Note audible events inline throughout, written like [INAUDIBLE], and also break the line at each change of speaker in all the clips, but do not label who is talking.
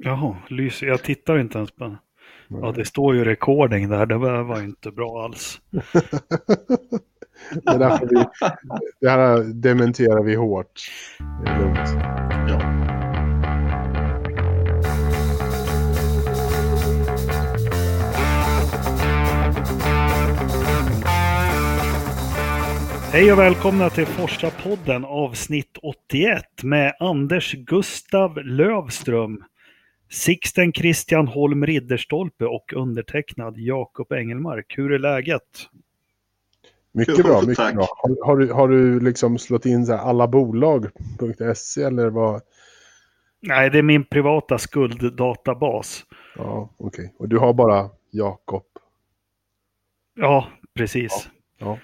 Jaha, lyser. Jag tittar inte ens på den. Ja, det står ju recording där. Det var inte bra alls. [LAUGHS]
Det, där vi, det här dementerar vi hårt. Det är lugnt.
Hej och välkomna till Forsa-podden avsnitt 81 med Anders Gustav Lövström, Sixten Christian Holm Ridderstolpe och undertecknad Jakob Engelmark. Hur är läget?
Mycket bra, mycket
Tack.
bra. Har, har, du, har du liksom slått in så allabolag.se eller vad?
Nej, det är min privata skulddatabas.
Ja, okej. Och du har bara Jakob.
Ja, precis.
Ja.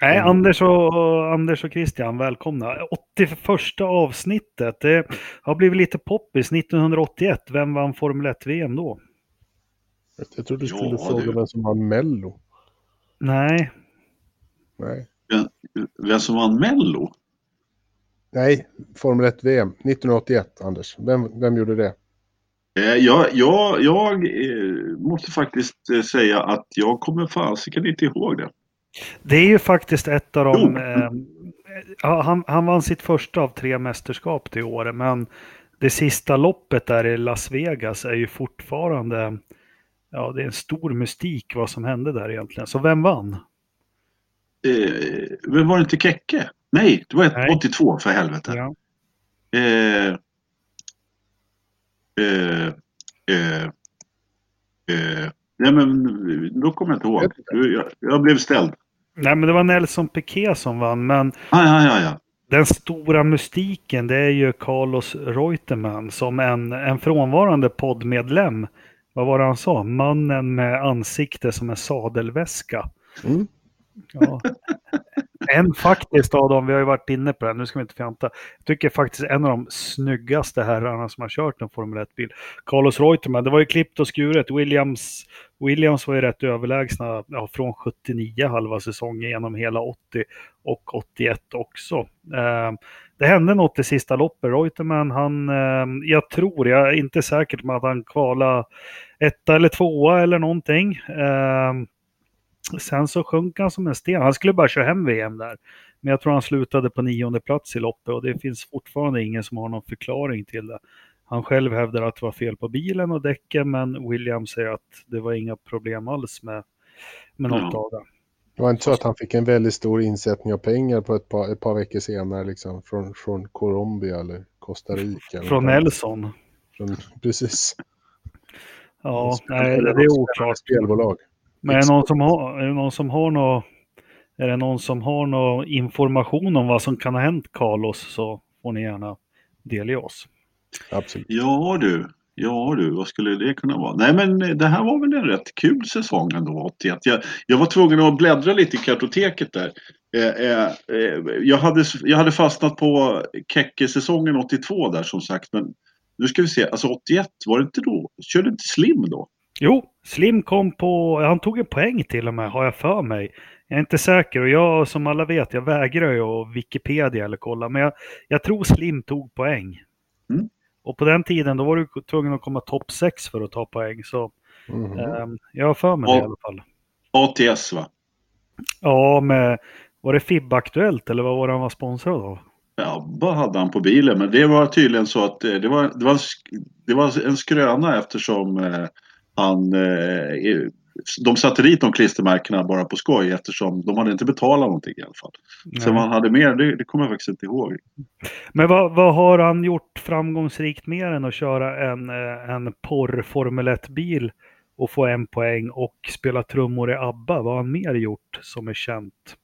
Nej,
Mm.
Anders och, Anders och Christian, välkomna. 81 avsnittet. Det har blivit lite poppis. 1981, vem vann Formel 1-VM då?
Jag, jag trodde du
Ja,
skulle fråga
du.
vem som var Mello.
Nej,
Nej.
Vem som vann Mello?
Nej, Formel 1 VM 1981, Anders. Vem, vem gjorde det?
Eh, jag jag, jag eh, måste faktiskt eh, säga att jag kommer fasiken inte ihåg det.
Det är ju faktiskt ett av de...
Jo.
Eh, han, han vann sitt första av tre mästerskap det året, men det sista loppet där i Las Vegas är ju fortfarande... Ja, det är en stor mystik vad som hände där egentligen. Så vem vann?
Eh, var det inte Kekke? Nej, det var ett-
Nej.
82 för helvete.
Ja.
Eh, eh, eh, eh, nej men då kommer jag inte ihåg. Jag, jag blev ställd.
Nej, men det var Nelson Piquet som vann, men
Ah, ja, ja, ja.
Den stora mystiken det är ju Carlos Reutemann som en, en frånvarande poddmedlem. Vad var det han sa? Mannen med ansikte som en sadelväska.
Mm.
Ja. En faktiskt av dem, vi har ju varit inne på det, nu ska vi inte fjanta. Jag tycker faktiskt en av de snyggaste herrarna som har kört en Formel 1-bil. Carlos Reutemann, det var ju klippt och skuret. Williams, Williams var ju rätt överlägsna ja, från 79 halva säsongen genom hela 80 och 81 också. Eh, det hände något i sista loppet. Reutemann, han, eh, jag tror, jag är inte säker på att han kvala etta eller tvåa eller någonting. Eh, sen så sjönk han som en sten. Han skulle bara köra hem VM där. Men jag tror han slutade på nionde plats i loppet och det finns fortfarande ingen som har någon förklaring till det. Han själv hävdar att det var fel på bilen och däcken men William säger att det var inga problem alls med, med något
Ja.
av det.
Det var inte så att han fick en väldigt stor insättning av pengar på ett par, ett par veckor senare liksom, från, från Colombia eller Costa Rica?
Från
något.
Nelson.
Från, [LAUGHS] precis.
Ja, nej, det är oklart.
Spelbolag.
Men är det någon som har, är det någon som har nå är det någon som har någon information om vad som kan ha hänt Carlos så får ni gärna delge oss.
Absolut.
Ja du, ja du, vad skulle det kunna vara? Nej men det här var väl en rätt kul säsong ändå, 81. Jag, jag var tvungen att bläddra lite i kartoteket där. Eh, eh, eh, jag, hade, jag hade fastnat på Kekke-säsongen 82 där som sagt. Men nu ska vi se, alltså 81, var det inte då? Körde inte Slim då?
Jo, Slim kom på, han tog en poäng till och med har jag för mig. Jag är inte säker och jag som alla vet, jag vägrar ju att Wikipedia eller kolla. Men jag, jag tror Slim tog poäng.
Mm.
Och på den tiden då var du tvungen att komma topp 6 för att ta poäng. Så
Mhm.
ehm, jag har för mig det i alla fall.
ATS va?
Ja, med, var det FIB Aktuellt eller vad var det han var sponsrad av?
Ja, vad hade han på bilen? Men det var tydligen så att eh, det var, det var, det var en skröna eftersom eh, han... Eh, de satte dit de klistermärkena bara på skoj eftersom de hade inte betalat någonting i alla fall. Så
Nej.
vad han hade mer, det, det kommer jag faktiskt inte ihåg.
Men vad, vad har han gjort framgångsrikt mer än att köra en, eh, en porr Formel 1-bil och få en poäng och spela trummor i ABBA? Vad har han mer gjort som är känt?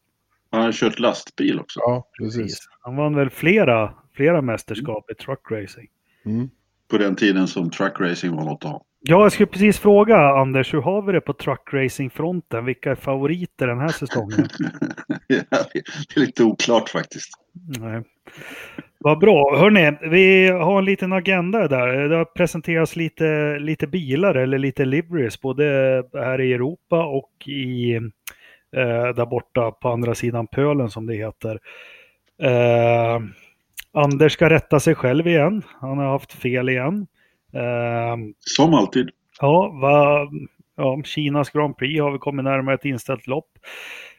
Han har kört lastbil också.
Ja, precis.
Han vann väl flera, flera mästerskap i truckracing.
Mm.
På den tiden som truckracing var något att ha.
Ja, jag skulle precis fråga Anders, hur har vi det på truckracing-fronten? Vilka är favoriter den här säsongen? [LAUGHS]
det är lite oklart faktiskt.
Nej. Vad bra. Hörrni, vi har en liten agenda där. Det har presenterats lite, lite bilar eller lite liveries både här i Europa och i, eh, där borta på andra sidan pölen som det heter. Eh, Anders ska rätta sig själv igen. Han har haft fel igen. Ehm,
Som alltid.
Ja, va, ja, Kinas Grand Prix har vi kommit närmare ett inställt lopp.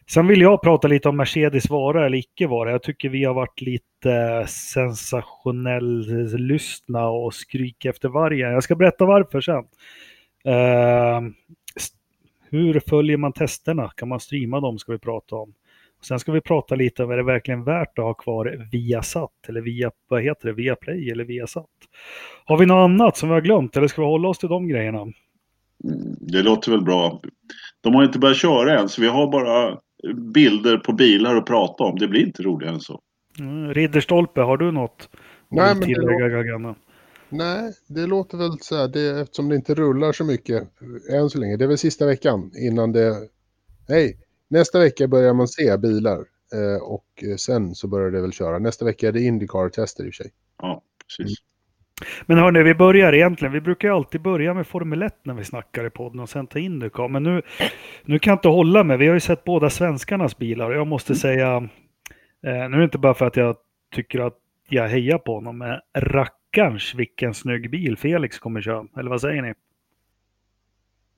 Sen vill jag prata lite om Mercedes vara eller icke vara. Jag tycker vi har varit lite sensationell lyssna och skrik efter vargen. Jag ska berätta varför sen. Uh, hur följer man testerna? Kan man streama dem ska vi prata om. Sen ska vi prata lite om är det verkligen värt att ha kvar Viasat eller via, vad heter det, Viaplay eller Viasat. Har vi något annat som vi har glömt eller ska vi hålla oss till de grejerna?
Det låter väl bra. De har inte börjat köra än så vi har bara bilder på bilar att prata om. Det blir inte roligare än så.
Mm, Ridderstolpe, har du något?
Nej, men det
Gagana?
Nej, det låter väl så här, det, eftersom det inte rullar så mycket än så länge. Det är väl sista veckan innan det... Nej, nästa vecka börjar man se bilar eh, och sen så börjar det väl köra. Nästa vecka är det Indycar-tester i och för sig.
Ja, precis.
Men hörni, vi börjar egentligen. Vi brukar ju alltid börja med Formel 1 när vi snackar i podden och sen ta in det. Men nu, nu kan jag inte hålla mig. Vi har ju sett båda svenskarnas bilar och jag måste säga, eh, nu är det inte bara för att jag tycker att jag hejar på honom, men rackarns vilken snygg bil Felix kommer köra. Eller vad säger ni?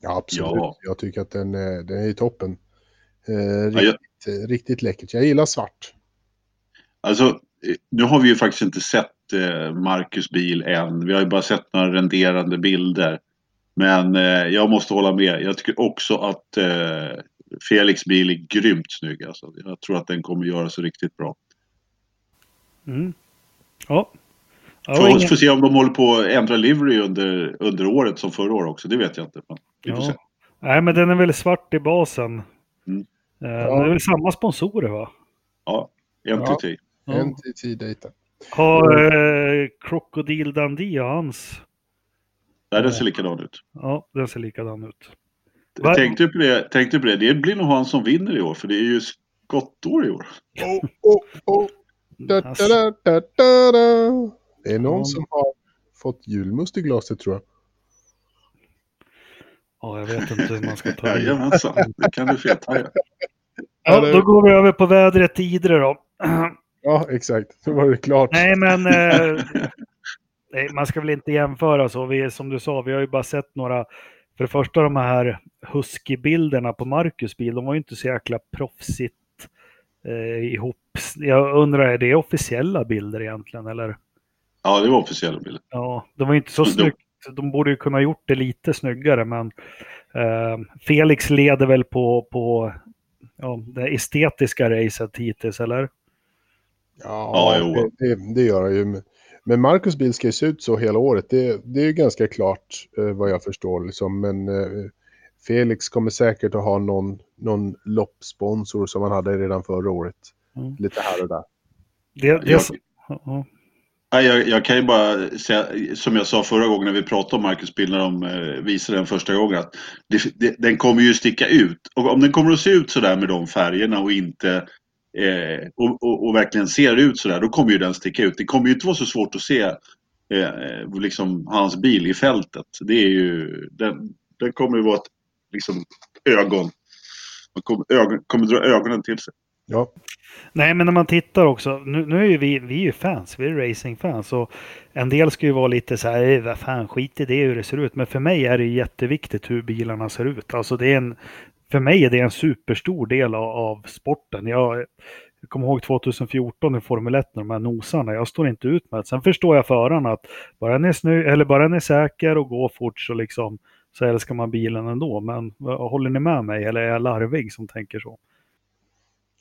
Ja, absolut.
Ja.
Jag tycker att den, är- den är i toppen. Eh,
Ja,
riktigt,
jag,
riktigt läckert. Jag gillar svart.
alltså, eh, nu har vi ju faktiskt inte sett eh, Marcus bil än. Vi har ju bara sett några renderande bilder. Men eh, jag måste hålla med. Jag tycker också att eh, Felix bil är grymt snygg. Alltså. Jag tror att den kommer göra sig riktigt bra.
Mm. Ja. Ja, ingen-
får se om de håller på att ändra livery under, under året som förra året också. Det vet jag inte. Men vi får
Ja.
se.
Nej, men den är väl svart i basen.
Mm.
Eh, men Det är väl samma sponsorer va?
Ja, MTT.
Ja.
NTT Data.
Har eh, Crocodile Dundee och hans...
Nej, den ser likadan ut.
Ja, den ser likadan ut.
Tänkte på det? Tänkte på det? Det blir nog han som vinner i år. För det är ju skottår i år.
Oh, oh, oh. Da, da,
Alltså,
da, da, da, da. Det är någon
Ja.
som har fått julmust i glaset tror jag.
Ja, jag vet inte hur man ska ta det.
Jajamensan, det kan du fethaja.
Ja, då går vi över på vädret i Idre då. [CLEARS THROAT]
Ja, exakt. Så var det klart.
Nej, men eh, [LAUGHS] nej, man ska väl inte jämföra så. Vi, som du sa, vi har ju bara sett några. För det första de här Husky-bilderna på Marcus bil, de var ju inte så jäkla proffsigt eh, ihop. Jag undrar, är det officiella bilder egentligen? Eller?
Ja, det var officiella bilder.
Ja, de var ju inte så snyggt. De borde ju kunna ha gjort det lite snyggare, men eh, Felix leder väl på, på ja, det estetiska racet hittills, eller?
Ja,
Ja, jo.
det, det, det gör jag ju. Men Marcus bil ska ju se ut så hela året. Det, det är ju ganska klart eh, vad jag förstår. Liksom. Men eh, Felix kommer säkert att ha någon, någon loppsponsor som han hade redan förra året.
Mm.
Lite här och där.
Det, det,
Jag- jag, jag kan ju bara säga, som jag sa förra gången när vi pratade om Marcus bil när de eh, visade den första gången, att det, det, den kommer ju sticka ut. Och om den kommer att se ut sådär med de färgerna och inte eh, och, och, och verkligen ser ut sådär, då kommer ju den sticka ut. Det kommer ju inte vara så svårt att se eh, liksom hans bil i fältet. Det är ju, den, den kommer ju vara ett liksom, ögon. Man kommer, ögon, kommer dra ögonen till sig.
Ja,
Nej, men när man tittar också. Nu, nu är ju vi, vi är ju fans, vi är racingfans. Och en del ska ju vara lite så här, vad fan, skit i det hur det ser ut. Men för mig är det jätteviktigt hur bilarna ser ut. Alltså det är en, för mig är det en superstor del av, av sporten. Jag, jag kommer ihåg 2014 i Formel 1 när de här nosarna, jag står inte ut med det. Sen förstår jag förarna att bara den är, snö, eller bara den är säker och går fort så liksom så älskar man bilen ändå. Men håller ni med mig eller är jag larvig som tänker så?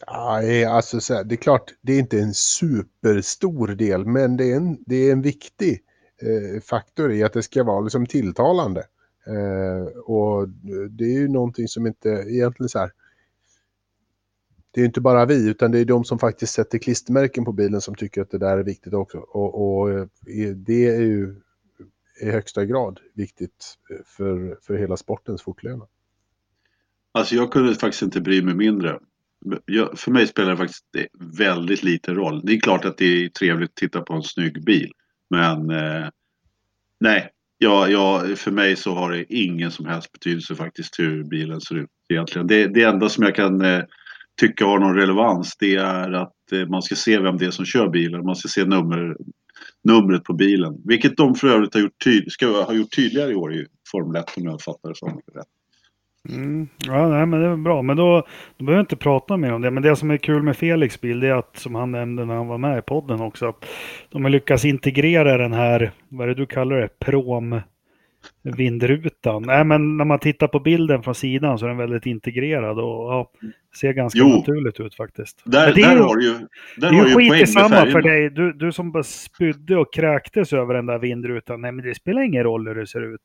Nej, eh, alltså så här, det är klart, det är inte en superstor del, men det är en, det är en viktig eh, faktor i att det ska vara liksom tilltalande. Eh, och det är ju någonting som inte egentligen så här, det är ju inte bara vi, utan det är de som faktiskt sätter klistermärken på bilen som tycker att det där är viktigt också. Och, och eh, det är ju i högsta grad viktigt eh, för, för hela sportens fortlevnad.
Alltså jag kunde faktiskt inte bry mig mindre. Jag, för mig spelar det faktiskt väldigt liten roll. Det är klart att det är trevligt att titta på en snygg bil. Men eh, nej, ja, ja, för mig så har det ingen som helst betydelse faktiskt hur bilen ser ut egentligen. Det, det enda som jag kan eh, tycka har någon relevans det är att eh, man ska se vem det är som kör bilen. Man ska se nummer, numret på bilen. Vilket de för övrigt har gjort, tyd ska ha gjort tydligare i år i Formel 1 om jag fattar det som rätt.
Mm. Ja, nej, men det är bra. Men då, då behöver jag inte prata mer om det. Men det som är kul med Felix bil, det är att, som han nämnde när han var med i podden också, att de har lyckats integrera den här, vad är det du kallar det, prom vindrutan. Nej, men när man tittar på bilden från sidan så är den väldigt integrerad och ja, ser ganska
Jo.
naturligt ut faktiskt.
Där,
Men det är
där
ju-
har du ju, där
Det är ju
ju
skit
poäng
i
med
samma för dig. Du, du som bara spydde och kräktes över den där vindrutan. Nej, men det spelar ingen roll hur det ser ut.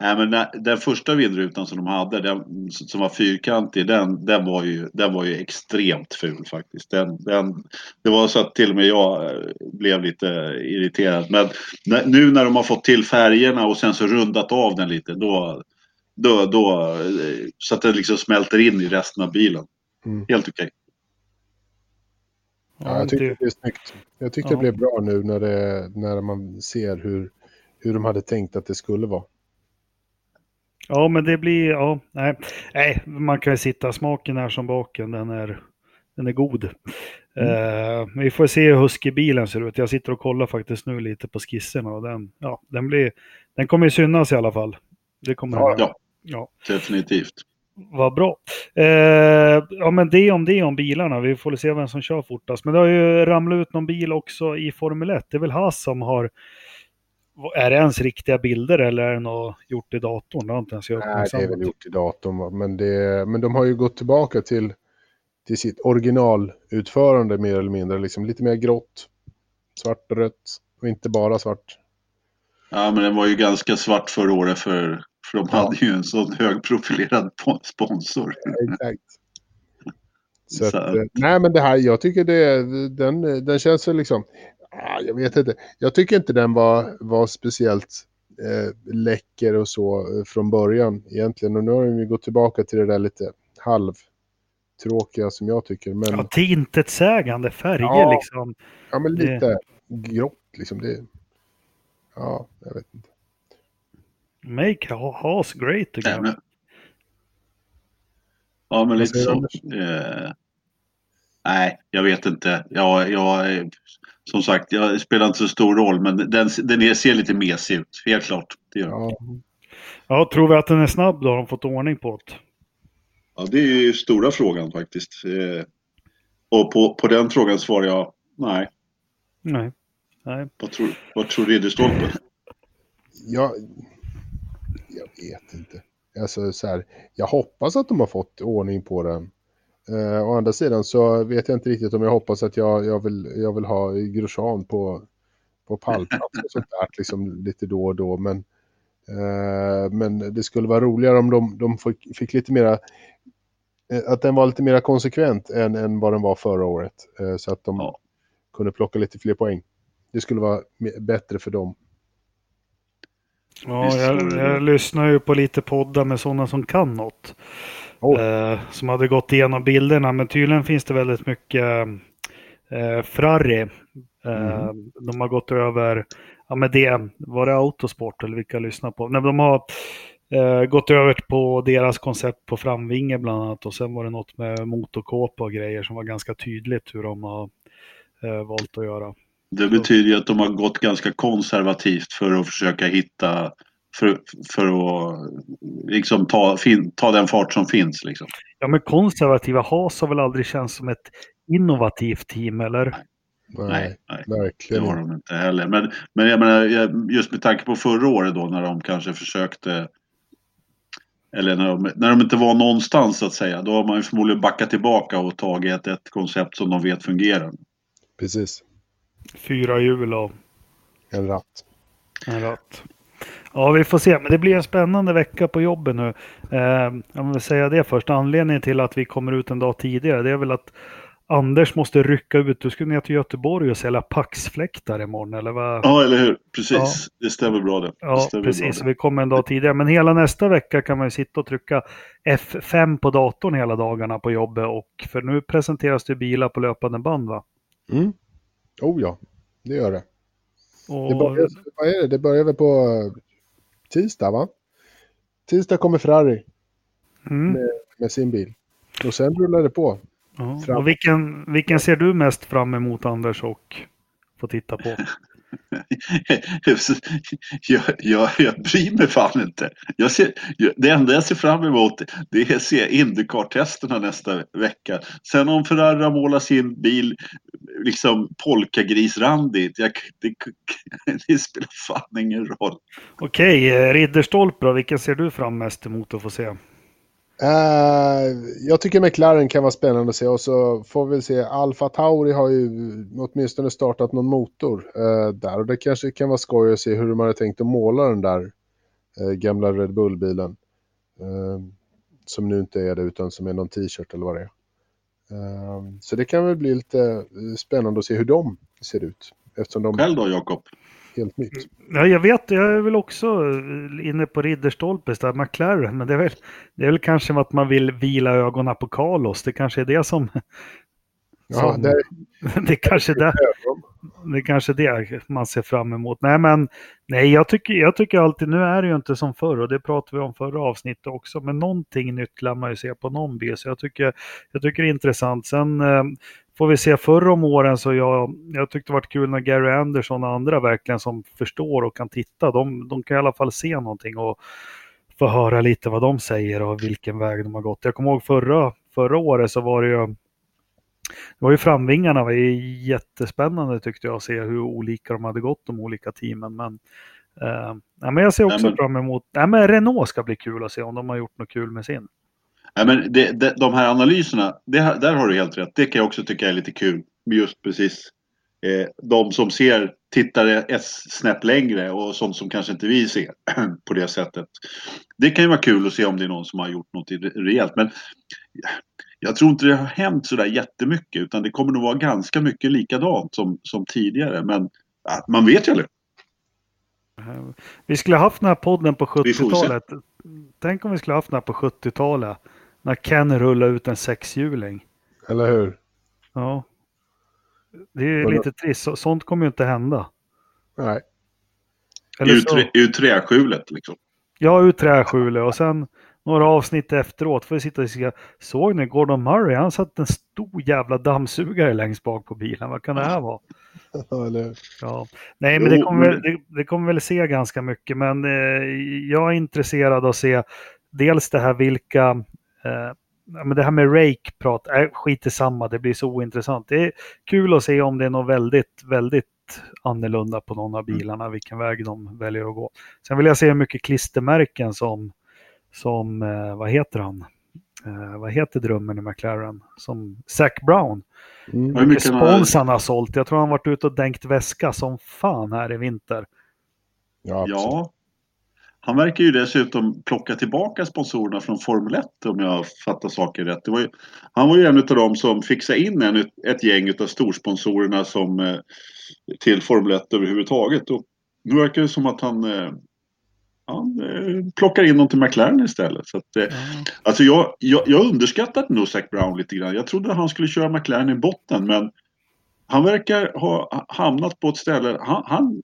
Nej, men när, den första vindrutan som de hade, den, som var fyrkantig, den, den, var ju, den var ju extremt ful faktiskt. Den, den, det var så att till och med jag eh, blev lite irriterad. Men nu när de har fått till färgerna och sen så rundat av den lite, då, då, då eh, så att den liksom smälter in i resten av bilen.
Mm.
Helt okej.
Ja, jag tycker
det-
det är snyggt. Jag tycker
Ja.
det blev bra nu när, det, när man ser hur, hur de hade tänkt att det skulle vara.
Ja, men det blir, ja, nej, nej, man kan ju sitta, smaken är som baken, den är, den är god. Eh, vi får se hur huskybilen ser ut. Jag sitter och kollar faktiskt nu lite på skisserna och den, ja, den blir, den kommer ju synas i alla fall. Det kommer
Ja,
ja.
ja.
Definitivt.
Vad bra. Eh, ja, men det om det om bilarna. Vi får se vem som kör fortast. Men det har ju ramlat ut någon bil också i Formel 1. Det är väl Haas som har... Är det ens riktiga bilder eller är det något gjort i datorn? Det har inte ens jag
Nej, det är väl gjort i datorn. Men, det, men de har ju gått tillbaka till, till sitt originalutförande mer eller mindre. Liksom lite mer grått, svart och rött. Och inte bara svart.
Ja, men den var ju ganska svart förra året för, för de
Ja.
hade ju en sån högprofilerad po- sponsor.
Exakt. [LAUGHS] Så att, eh, nej men det här, jag tycker det, den, den känns väl liksom, jag vet inte. Jag tycker inte den var, var speciellt eh, läcker och så eh, från början egentligen. Och nu har de ju gått tillbaka till det där lite halvtråkiga som jag tycker. Men,
Ja,
ja,
till intetsägande färger
Ja.
liksom.
men
det-
lite grått liksom. Det, ja, jag vet inte.
Make Ha- Haas great
Ja,
again.
men, ja, men lite så. Eh, nej, jag vet inte. Jag, jag, som sagt, jag spelar inte så stor roll, men den, den ser lite mesig ut. Helt klart. Det, gör.
Ja,
Ja, tror vi att den är snabb då? Har de fått ordning på det?
Ja, det är ju stora frågan faktiskt. Eh, och på, på den frågan svarar jag nej.
Nej. Nej.
Vad tror, vad tror Ridderstolpe?
jag, jag vet inte. Alltså så här, jag hoppas att de har fått ordning på den. Eh, å andra sidan så vet jag inte riktigt om jag hoppas att jag, jag, vill, jag vill ha Grosjean på, på pallplats och sånt där liksom lite då och då. Men, eh, men det skulle vara roligare om de, de fick, fick lite mera eh, att den var lite mer konsekvent än, än vad den var förra året. Eh, så att de
Ja.
kunde plocka lite fler poäng. Det skulle vara bättre för dem.
Ja, jag, jag lyssnar ju på lite poddar med sådana som kan något.
Oj.
Eh, som hade gått igenom bilderna, men tydligen finns det väldigt mycket eh, Ferrari. Eh, De har gått över, ja men det, var det Autosport eller vilka jag lyssnar på? Nej, de har eh, gått över på deras koncept på framvinge bland annat och sen var det något med motorkåpa och grejer som var ganska tydligt hur de har eh, valt att göra.
Det betyder ju att de har gått ganska konservativt för att försöka hitta för, för att liksom ta, fin, ta den fart som finns. Liksom.
Ja men konservativa Haas har väl aldrig känts som ett innovativt team eller?
Nej,
Nej, nej, det
verkligen
har de inte heller. Men, men jag menar, just med tanke på förra året då när de kanske försökte eller när de, när de inte var någonstans så att säga. Då har man ju förmodligen backat tillbaka och tagit ett, ett koncept som de vet fungerar.
Precis.
Fyra hjul och
En ratt.
en ratt. Ja, vi får se. Men det blir en spännande vecka på jobbet nu. Eh, jag vill säga det först. Anledningen till att vi kommer ut en dag tidigare det är väl att Anders måste rycka ut. Du skulle ner till Göteborg och sälja Paxfläktar imorgon, eller vad?
Ja, eller hur? Precis.
Ja.
Det stämmer bra det. det
Ja, precis.
Bra det.
vi kommer en dag tidigare. Men hela nästa vecka kan man ju sitta och trycka F5 på datorn hela dagarna på jobbet. Och för nu presenteras det bilar på löpande band va?
Mm. Oh ja, det gör det.
Och,
Det börjar, vad är det? det börjar väl på tisdag va? Tisdag kommer Ferrari
mm,
med, med sin bil. Och sen rullar det på.
ja. och vilken, vilken ser du mest fram emot Anders och få titta på. [LAUGHS]
jag, jag, jag bryr mig fan inte. Jag ser, det enda jag ser fram emot det är att se Indycar-testerna nästa vecka. Sen om Ferrari målar sin bil liksom polkagrisrandigt, jag, det, det spelar fan ingen roll.
Okej, eh, Ridderstolpe då, vilken ser du fram mest emot att få se?
Uh, jag tycker McLaren kan vara spännande att se och så får vi se. Alfa Tauri har ju åtminstone startat någon motor uh, där och det kanske kan vara skoj att se hur de hade tänkt att måla den där uh, gamla Red Bull-bilen. som nu inte är det utan som är någon t-shirt eller vad det är. Så det kan väl bli lite spännande att se hur de ser ut. Eftersom de...
Själv då Jakob?
helt nytt.
Ja, jag vet, jag är väl också inne på Ridderstolpes där, McLaren, men det är, väl, det är väl kanske att man vill vila ögonen på Carlos. Det kanske är det som...
Ja, som, det, [LAUGHS]
det kanske det, det är kanske det man ser fram emot. Nej, men nej, jag tycker, jag tycker alltid, nu är det ju inte som förr och det pratade vi om förra avsnittet också, men någonting nytt lär man ju se på någon bil, så jag tycker, jag tycker det är intressant. Sen eh, får vi se förr om åren så jag, jag tyckte det var kul när Gary Anderson och andra verkligen som förstår och kan titta, de, de kan i alla fall se någonting och få höra lite vad de säger och vilken väg de har gått. Jag kommer ihåg förra, förra året så var det ju det var ju framvingarna var ju jättespännande tyckte jag att se hur olika de hade gått de olika teamen. Men, eh, ja, men jag ser också Nej, men... fram emot, ja, men Renault ska bli kul att se om de har gjort något kul med sin.
Ja, men det, det, de här analyserna, det, där har du helt rätt. Det kan jag också tycka är lite kul. Just precis eh, de som ser, tittar ett snäpp längre och sånt som kanske inte vi ser [CLEARS THROAT] på det sättet. Det kan ju vara kul att se om det är någon som har gjort något rejält. Men jag tror inte det har hänt sådär jättemycket utan det kommer nog vara ganska mycket likadant som, som tidigare. Men ja, man vet ju aldrig.
Vi skulle haft den här podden på 70-talet. Tänk om vi skulle haft den här på 70-talet. När Ken rullade ut en sexhjuling.
Eller hur?
Ja. Det är Men... lite trist. Sånt kommer ju inte hända.
Nej.
Eller ur, ur träskjulet liksom.
Ja, ur träskjulet och sen några avsnitt efteråt får vi sitta och säga Såg ni Gordon Murray? Han satt en stor jävla dammsugare längst bak på bilen. Vad kan det här vara? ja. Nej, men det kommer, väl, det, det kommer väl se ganska mycket. Men eh, jag är intresserad av att se dels det här vilka Eh, men det här med rake-prat, äh, skit i samma, det blir så ointressant. Det är kul att se om det är något väldigt, väldigt annorlunda på någon av mm. bilarna, vilken väg de väljer att gå. Sen vill jag se hur mycket klistermärken som, som eh, vad heter han? Eh, vad heter drömmen i McLaren? Som Zac Brown. Mm. Hur mycket spons han har sålt. Jag tror han varit ute och dänkt väska som fan här i vinter.
Ja, ja han verkar ju dessutom plocka tillbaka sponsorerna från Formel 1 om jag fattar saker rätt. Var ju, han var ju en av dem som fixade in en, ett gäng av storsponsorerna som, eh, till Formel 1 överhuvudtaget. Och nu verkar det som att han, han plockar in dem till McLaren istället. Så att, mm. alltså jag, jag, jag underskattade nog Zac Brown lite grann. Jag trodde han skulle köra McLaren i botten men han verkar ha hamnat på ett ställe. Han, han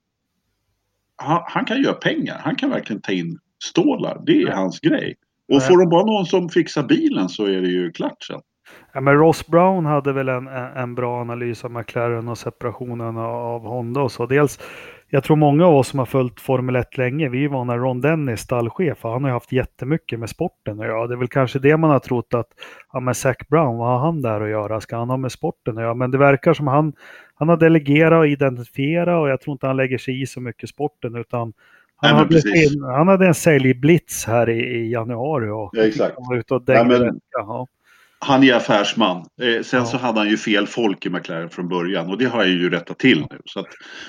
han, han, kan göra pengar. Han kan verkligen ta in stålar. Det är ja. hans grej. Och får de bara någon som fixar bilen så är det ju klart sen.
Ja, men Ross Brown hade väl en, en bra analys av McLaren och separationen av Honda och så. Dels, jag tror många av oss som har följt Formel 1 länge, vi är vana Ron Dennis, stallchef, han har ju haft jättemycket med sporten att göra. Det är väl kanske det man har trott att, ja men Zac Brown, vad har han där att göra? Ska han ha med sporten att göra? Men det verkar som han han har delegerat och identifierat och jag tror inte han lägger sig i så mycket sporten utan han, Nej, hade, en, han hade en säljblitz här i, i januari och
ja, exakt.
var ute och ja, men,
Han är affärsman. Eh, sen ja. så hade han ju fel folk i McLaren från början och det har jag ju rättat till nu. Så att,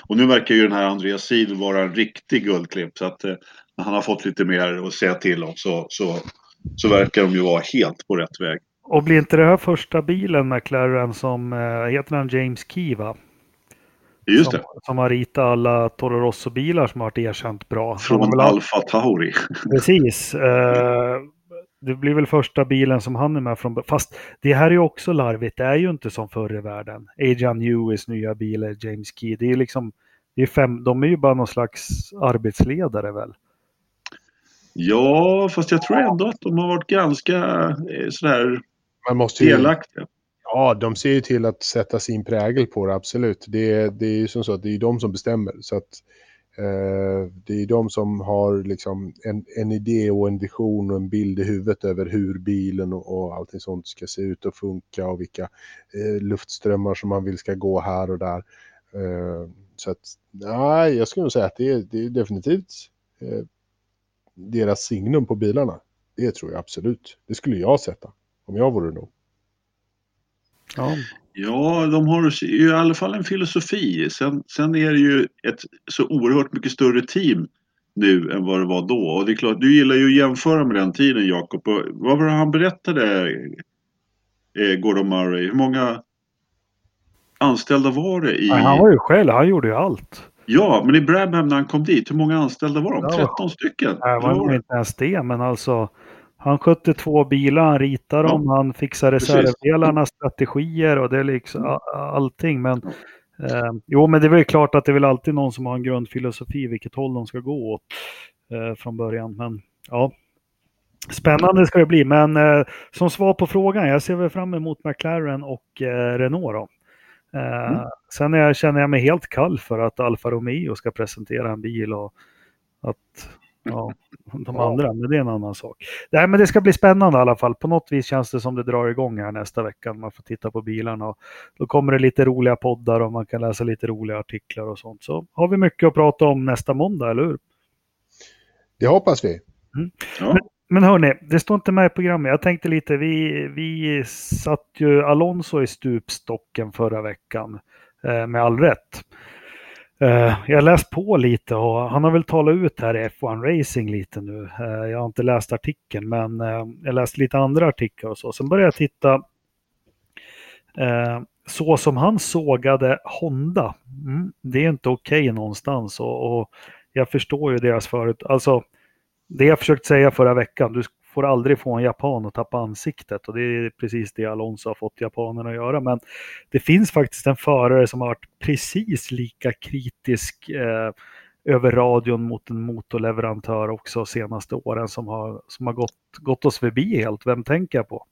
och nu verkar ju den här Andreas Sid vara en riktig guldklipp så att eh, när han har fått lite mer att säga till om så, så, så verkar de ju vara helt på rätt väg.
Och blir inte det här första bilen McLaren som, äh, heter han James Key va?
Just
som,
det.
Som har ritat alla Toro Rosso-bilar som har varit erkänt bra.
Från Alfa Tauri.
Precis. Eh, det blir väl första bilen som han är med från Fast det här är ju också larvigt. Det är ju inte som förr i världen. Adrian Newies nya bil, James Key. Det är liksom, det är fem, de är ju bara någon slags arbetsledare väl?
Ja, fast jag tror ändå att de har varit ganska eh, sådär
man måste ju,
delaktiga.
Ja, de ser ju till att sätta sin prägel på det, absolut. Det, det är ju som så att det är de som bestämmer. Så att eh, Eh, det är de som har liksom en, en idé och en vision och en bild i huvudet över hur bilen och, och allting sånt ska se ut och funka och vilka eh, luftströmmar som man vill ska gå här och där. Eh, så att, nej, jag skulle nog säga att det är, det är definitivt eh, deras signum på bilarna. Det tror jag absolut. Det skulle jag sätta om jag vore nog.
Ja ja, de har ju i alla fall en filosofi. Sen, sen är det ju ett så oerhört mycket större team nu än vad det var då. Och det är klart, du gillar ju att jämföra med den tiden Jakob. Vad var det han berättade, eh, Gordon Murray? Hur många anställda var det i...
Nej, han var ju själv, han gjorde ju allt.
Ja, men i Brabham när han kom dit, hur många anställda var de? Ja. 13 stycken?
Nej, det var inte ens det, men alltså han skötte två bilar, han ritade dem, ja. han fixade reservdelarna, strategier och det är liksom mm. allting. Men eh, jo, men det är väl klart att det är väl alltid någon som har en grundfilosofi vilket håll de ska gå åt eh, från början. Men ja, spännande ska det bli. Men eh, som svar på frågan, jag ser väl fram emot McLaren och eh, Renault då. Eh, mm. Sen jag, känner jag mig helt kall för att Alfa Romeo ska presentera en bil och att ja, [LAUGHS] de andra, men det är en annan sak. Nej, men det ska bli spännande i alla fall. På något vis känns det som det drar igång här nästa vecka. Man får titta på bilarna och då kommer det lite roliga poddar och man kan läsa lite roliga artiklar och sånt. Så har vi mycket att prata om nästa måndag, eller hur?
Det hoppas vi.
Mm. Ja. Men, men hörni, det står inte med i programmet. Jag tänkte lite, vi, vi satt ju Alonso i stupstocken förra veckan, eh, med all rätt. Uh, jag har läst på lite och han har väl talat ut här i F1 Racing lite nu. Uh, jag har inte läst artikeln men uh, jag läste lite andra artiklar och så. Sen började jag titta så som han sågade Honda. Mm, det är inte okej okay någonstans och, och, jag förstår ju deras förut. Alltså det jag försökt säga förra veckan. Du får aldrig få en japan att tappa ansiktet och det är precis det Alonso har fått japanerna att göra. Men det finns faktiskt en förare som har varit precis lika kritisk eh, över radion mot en motorleverantör också senaste åren som har, som har gått, gått oss förbi helt. Vem tänker jag på?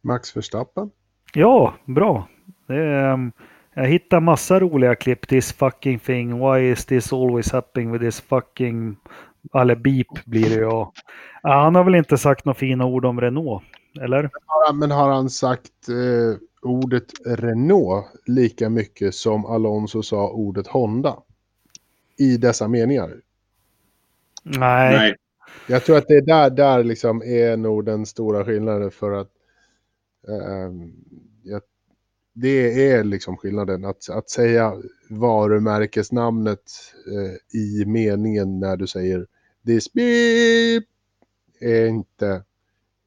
Max Verstappen?
Ja, bra. Är, um, jag hittar massa roliga klipp. This fucking thing. Why is this always happening with this fucking eller beep blir det ju. Ja, han har väl inte sagt några fina ord om Renault, eller?
Men har han sagt eh, ordet Renault lika mycket som Alonso sa ordet Honda? I dessa meningar?
Nej. Nej.
Jag tror att det är där, där liksom är nog den stora skillnaden för att eh, det är liksom skillnaden. Att, att säga varumärkesnamnet eh, i meningen när du säger this beep är inte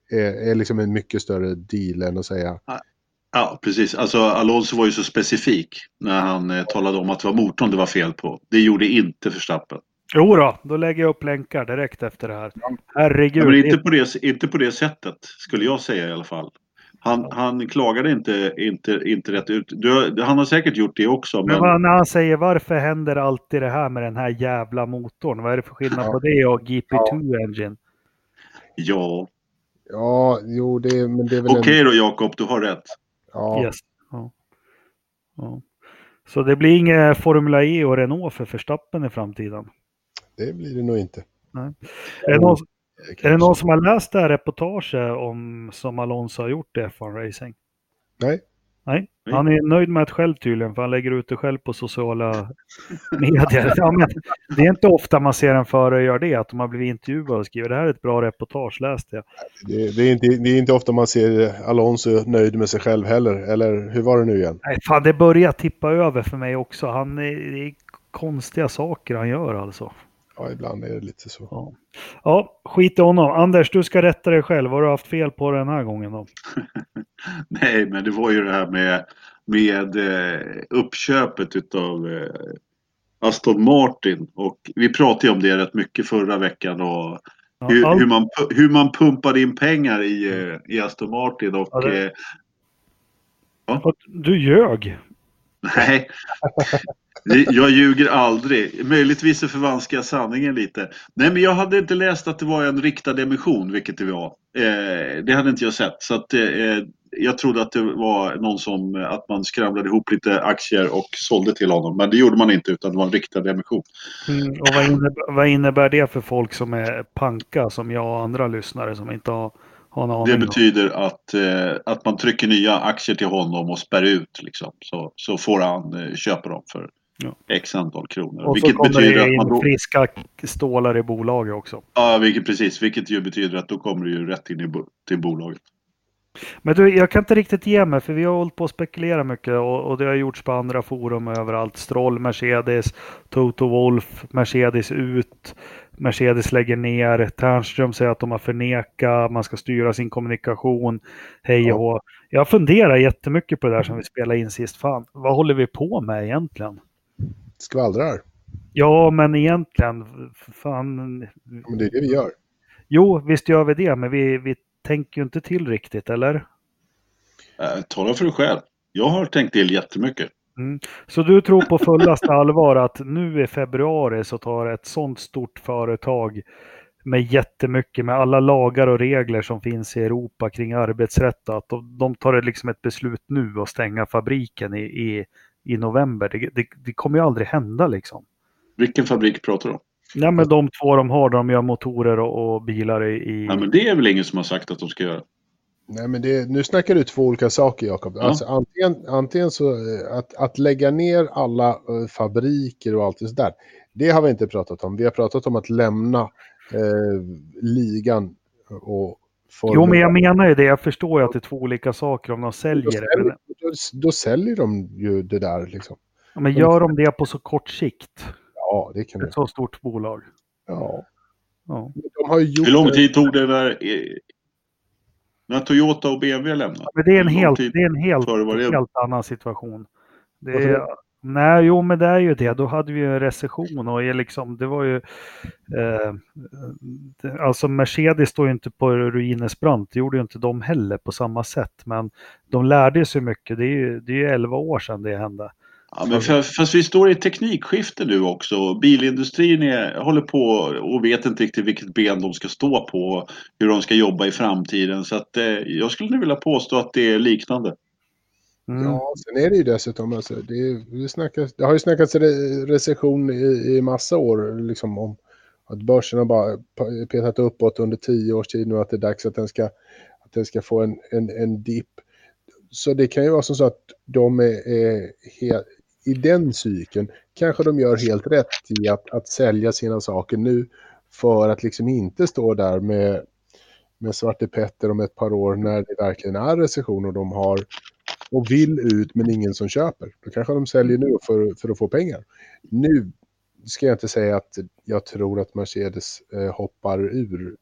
är, är liksom en mycket större deal än att säga
Ja, precis. Alltså Alonso var ju så specifik när han eh, talade om att det var motorn det var fel på. Det gjorde inte Verstappen.
Jo då, då lägger jag upp länkar direkt efter det här. Herregud. Ja,
men inte på, det, inte på det sättet, skulle jag säga i alla fall. Han, han klagade inte, inte, inte rätt ut. Du, han har säkert gjort det också.
Men, men när han säger varför händer alltid det här med den här jävla motorn? Vad är det för skillnad ja. på det och GP2 ja. Engine?
Ja.
Ja, jo, det, men det är väl...
Okej okay en... då Jakob, du har rätt.
Ja. Yes. Ja. ja. Så det blir inget Formula E och Renault för Verstappen i framtiden?
Det blir det nog inte.
Nej. Är, det någon, är det någon som har läst det här reportaget om, som Alonso har gjort i F1 Racing?
Nej.
Nej, han är nöjd med det själv tydligen, för han lägger ut det själv på sociala [LAUGHS] medier. Ja, men det är inte ofta man ser en förare göra det, att de har blivit intervjuade och skriver det här är ett bra reportage, läste jag.
Det, det, är inte, det är inte ofta man ser Alonso nöjd med sig själv heller, eller hur var det nu igen?
Nej, fan det börjar tippa över för mig också. Han, det är konstiga saker han gör alltså.
Ja, ibland är det lite så.
Ja, ja skit i honom. Anders, du ska rätta dig själv. Har du haft fel på den här gången då? [LAUGHS]
Nej, men det var ju det här med, med eh, uppköpet utav eh, Aston Martin. Och vi pratade ju om det rätt mycket förra veckan. Och ja, hur, all... hur, man, hur man pumpade in pengar i, eh, i Aston Martin. Och, ja, det... Eh,
ja. Du ljög.
Nej, jag ljuger aldrig. Möjligtvis så förvanskar jag sanningen lite. Nej, men jag hade inte läst att det var en riktad emission, vilket det var. Eh, det hade inte jag sett. Så att, eh, jag trodde att det var någon som, att man skramlade ihop lite aktier och sålde till honom. Men det gjorde man inte utan det var en riktad emission.
Mm, och vad innebär, vad innebär det för folk som är panka som jag och andra lyssnare som inte har.
Det betyder att, eh, att man trycker nya aktier till honom och spär ut liksom. Så, så får han eh, köpa dem för
Ja.
x antal kronor.
Och så
vilket
kommer
betyder
det
att man
in
då,
friska stålar i bolaget också.
Ja, vilket, precis. Vilket ju betyder att då kommer det ju rätt in i, bo- till bolaget.
Men du, jag kan inte riktigt ge mig för vi har hållit på att spekulera mycket och, och det har gjorts på andra forum överallt. Stroll, Mercedes, Toto Wolf, Mercedes ut, Mercedes lägger ner, Ternström säger att de har förnekat, man ska styra sin kommunikation, hej och hå. Jag funderar jättemycket på det där som vi spelade in sist. Fan, vad håller vi på med egentligen?
Skvallrar.
Ja, men egentligen, fan.
Men det är det vi gör.
Jo, visst gör vi det, men vi, vi tänker ju inte till riktigt, eller?
Eh, tala för dig själv. Jag har tänkt till jättemycket.
Så du tror på fullaste allvar att nu i februari så tar ett sånt stort företag med jättemycket, med alla lagar och regler som finns i Europa kring arbetsrätt, att de, de tar liksom ett beslut nu och stänga fabriken i, i, i november. Det, det, det kommer ju aldrig hända liksom.
Vilken fabrik pratar du om?
Nej, men de två de har, de gör motorer och, och bilar i...
Ja, men det är väl ingen som har sagt att de ska göra.
Nej, men det, nu snackar du två olika saker, Jakob.
Ja.
Alltså, antingen, antingen så eh, att, att lägga ner alla eh, fabriker och allt det där. Det har vi inte pratat om. Vi har pratat om att lämna eh, ligan och
Jo, men jag menar ju det. Jag förstår ju att det är två olika saker om de
då,
säljer det.
säljer,
Men,
då, då säljer de ju det där liksom.
men gör de det på så kort sikt?
Ja, det kan
Ett
det.
så stort bolag.
Ja.
Ja.
De har ju gjort
Hur lång
det-
tid tog det eh, när Toyota och BMW lämnade?
Men det är en helt, det är en helt,
det?
helt annan situation. Det är, nej, jo, men det är ju det. Då hade vi ju en recession och är liksom, det var ju... Eh, alltså Mercedes står ju inte på ruinens brant. Det gjorde ju inte de heller på samma sätt. Men de lärde sig mycket. Det är ju, det är ju 11 år sedan det hände.
Ja, men för, fast vi står i ett teknikskifte nu också. Bilindustrin är, håller på och vet inte riktigt vilket ben de ska stå på. Hur de ska jobba i framtiden. Så att, eh, jag skulle nu vilja påstå att det är liknande.
Mm.
Ja, sen är det ju dessutom, alltså, det, det, snackas, det har ju snackats re- recession i, i massa år, liksom om att börsen har bara petat uppåt under tio års tid nu, att det är dags att den ska, att den ska få en, en, en dipp. Så det kan ju vara som så att de är, är helt, i den cykeln kanske de gör helt rätt i att, att sälja sina saker nu för att liksom inte stå där med, med Svarte Petter om ett par år när det verkligen är recession och de har och vill ut men ingen som köper. Då kanske de säljer nu för, för att få pengar. Nu ska jag inte säga att jag tror att Mercedes eh, hoppar ur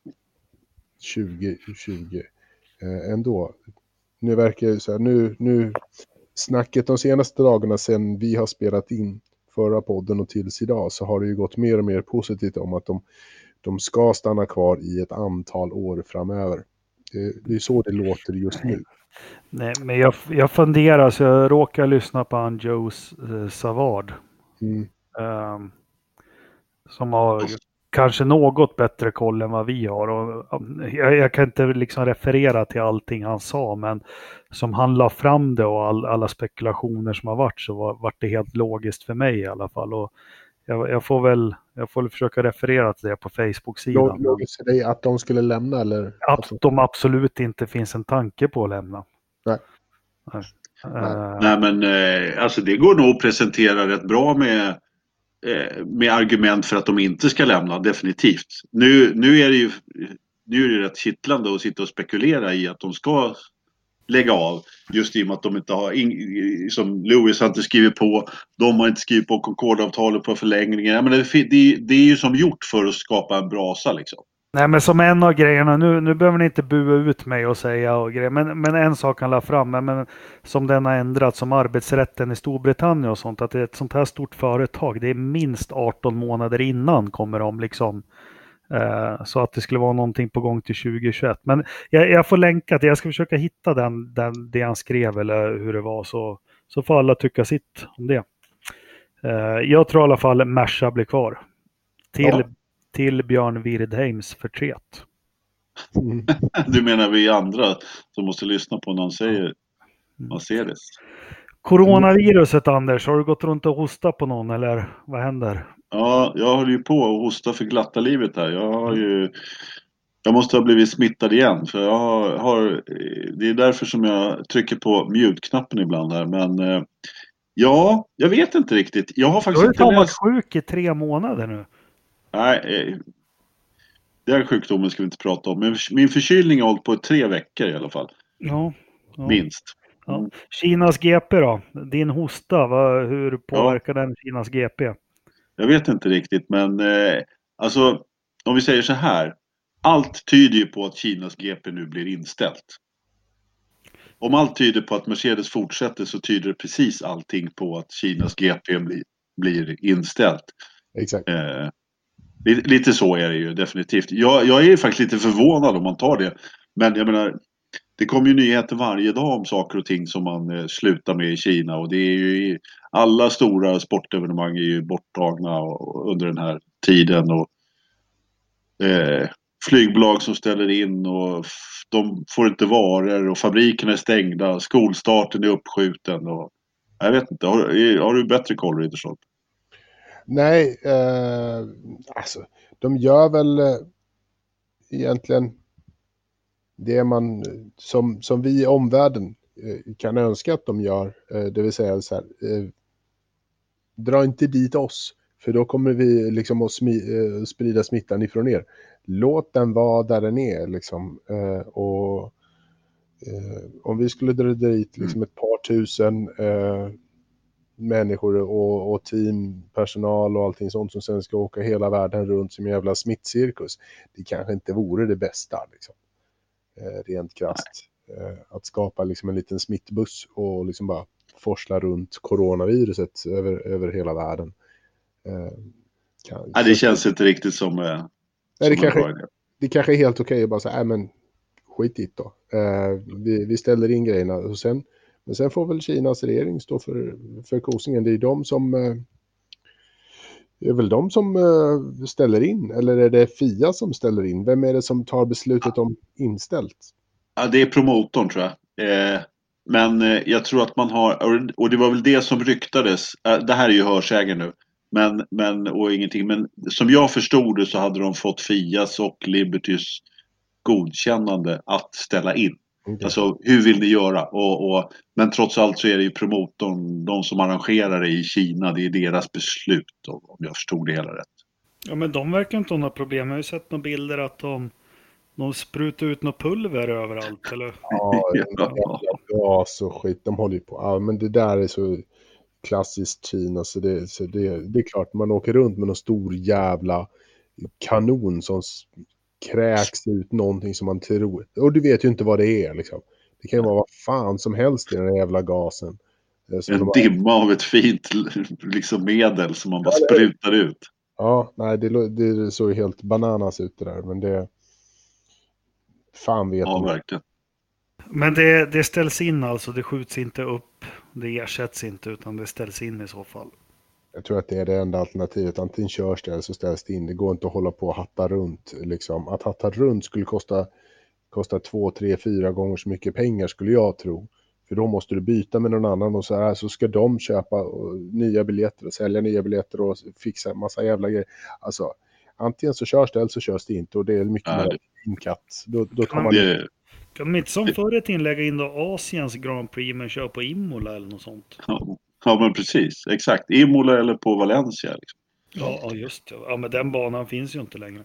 2020 eh, ändå. Nu verkar det så här, nu, nu snacket de senaste dagarna sedan vi har spelat in förra podden och tills idag så har det ju gått mer och mer positivt om att de, de ska stanna kvar i ett antal år framöver. Det, det är så det låter just nu.
Nej, men jag, jag funderar, så jag råkar lyssna på han Joe eh, Savard.
Mm.
ehm, som har kanske något bättre koll än vad vi har. Och, jag, jag kan inte liksom referera till allting han sa, men som han la fram det och all, alla spekulationer som har varit så var, var det helt logiskt för mig i alla fall. Och jag, jag, får väl, jag får väl försöka referera till det på Facebook-sidan.
Logiskt för dig att de skulle lämna eller?
Att de absolut inte finns en tanke på att lämna.
Nej.
Nej. Eh,
Nej men eh, alltså det går nog att presentera rätt bra med, Eh, med argument för att de inte ska lämna, definitivt. Nu, nu är det ju nu är det rätt kittlande att sitta och spekulera i att de ska lägga av. Just i och med att de inte har, ing- som Lewis har inte skrivit på, de har inte skrivit på Concordavtalet på förlängningen. Det, det, det är ju som gjort för att skapa en brasa liksom.
Nej, men som en av grejerna, nu, nu behöver ni inte bua ut mig och säga och grejer, men, men en sak han la fram, men, men som den har ändrats, som arbetsrätten i Storbritannien och sånt, att det är ett sånt här stort företag, det är minst 18 månader innan kommer de liksom. Eh, så att det skulle vara någonting på gång till 2021. Men jag, jag får länka till, jag ska försöka hitta den, den, det han skrev eller hur det var, så, så får alla tycka sitt om det. Eh, jag tror i alla fall Merca blir kvar. Till,
Ja
till Björn Wirdheims förtret.
Mm. [LAUGHS]
Du menar vi andra som måste lyssna på när han säger Mercedes?
Coronaviruset Anders, har du gått runt och hostat på någon eller vad händer?
Ja, jag håller ju på att hosta för glatta livet här. Jag har ju... Jag måste ha blivit smittad igen för jag har, har Det är därför som jag trycker på mute-knappen ibland här men eh, Ja, jag vet inte riktigt. Jag har
Du
faktiskt
har ju
inte läst...
sjuk i tre månader nu.
Nej, eh, den sjukdomen ska vi inte prata om. Men min förkylning har hållit på i tre veckor i alla fall.
Ja. ja.
Minst.
Ja. Kinas GP då? Din hosta, vad, hur påverkar den Kinas GP?
Jag vet inte riktigt men eh, alltså om vi säger så här. Allt tyder ju på att Kinas GP nu blir inställt. Om allt tyder på att Mercedes fortsätter så tyder precis allting på att Kinas GP blir, blir inställt.
Exakt.
Eh, lite, så är det ju definitivt. Jag, jag är faktiskt lite förvånad om man tar det. Men jag menar, det kommer ju nyheter varje dag om saker och ting som man eh, slutar med i Kina. Och det är ju, alla stora sportevenemang är ju borttagna och, under den här tiden. Och, eh, flygbolag som ställer in och f- de får inte varor och fabrikerna är stängda. Skolstarten är uppskjuten. Och, jag vet inte, har, har du bättre koll Riddersholm?
Nej, eh, alltså de gör väl eh, egentligen det man som, som vi i omvärlden eh, kan önska att de gör. Eh, det vill säga så här, dra inte dit oss, för då kommer vi liksom att smi, sprida smittan ifrån er. Låt den vara där den är liksom. Och om vi skulle dra dit liksom ett par tusen människor och, och team, personal och allting sånt som sen ska åka hela världen runt som en jävla smittcirkus. Det kanske inte vore det bästa, liksom. eh, rent krasst. Eh, att skapa liksom en liten smittbuss och liksom bara forsla runt coronaviruset över, över hela världen. Eh, kan,
Nej, det känns inte riktigt som... Eh,
Nej, det kanske- det kanske är helt okej att bara säga, nej men skit i det då. Eh, vi, vi ställer in grejerna och sen, men sen får väl Kinas regering stå för, för kosingen. Det är de som, eh, det är väl de som eh, ställer in, eller är det Fia som ställer in? Vem är det som tar beslutet om inställt?
Ja, det är promotorn tror jag. Eh, men eh, jag tror att man har, och- det var väl det som ryktades. Det här är ju hörsägen nu. Men, men, och ingenting. Men som jag förstod det så hade de fått Fias och Libertys godkännande att ställa in.
Okej.
Alltså hur vill ni göra? Och, och, men trots allt så är det ju promotorn, de som arrangerar det i Kina, det är deras beslut om jag förstod det hela rätt.
Ja, men de verkar inte ha några problem. Jag har ju sett några bilder att de, de sprutar ut något pulver överallt. Eller?
Ja,
Ja.
ja, så skit. De håller ju på. Ja, men det där är så klassiskt Kina, så det, så det, det är klart man åker runt med någon stor jävla kanon som kräks ut någonting som man tror. Och du vet ju inte vad det är liksom. Det kan ju vara vad fan som helst i den där jävla gasen. Eh, de
En
bara-
dimma av ett fint liksom, medel som man bara sprutar ut.
Ja, nej, det, det såg helt bananas ut det där, men det... Fan vet
Ja,
de.
verkligen.
Men det, det ställs in alltså, det skjuts inte upp, det ersätts inte utan det ställs in i så fall.
Jag tror att det är det enda alternativet. Antingen körs det eller så ställs det in. Det går inte att hålla på och hatta runt. Liksom. Att hatta runt skulle kosta, kosta två, tre, fyra gånger så mycket pengar skulle jag tro. För då måste du byta med någon annan och så, här, så ska de köpa nya biljetter och sälja nya biljetter och fixa en massa jävla grejer. Alltså, antingen så körs det eller så körs det inte och det är mycket
Ja,
mer
det-
inkatt. Då, då tar man...
Det,
Kan de inte som förr i tiden lägga in då Asiens Grand Prix men köra på Imola eller något sånt?
ja, ja, men precis. Exakt. Imola eller på Valencia. Liksom.
Ja, ja just det. Ja, men den banan finns ju inte längre.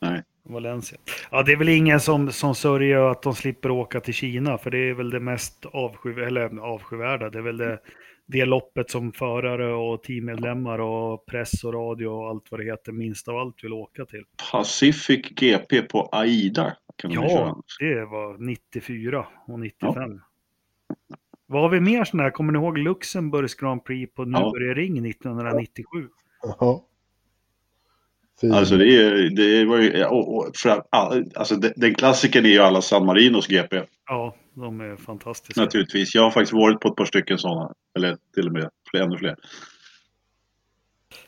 Nej.
Valencia. Ja, det är väl ingen som, som sörjer att de slipper åka till Kina, för det är väl det mest avsky, eller, avskyvärda. Det är väl det, det loppet som förare och teammedlemmar och press och radio och allt vad det heter minst av allt vill åka till.
Pacific GP på AIDA. Kan köra.
Ja, det var 94 och 95. Vad har vi mer sådana här? Kommer ni ihåg Luxemburgs Grand Prix på
Ja.
Nürburgring 1997?
Ja.
Alltså det, är, det var ju, och, och för, alltså den, klassiken är ju alla San Marinos GP.
Ja, de är fantastiska.
Naturligtvis. Jag har faktiskt varit på ett par stycken sådana. Eller till och med fler, ännu fler.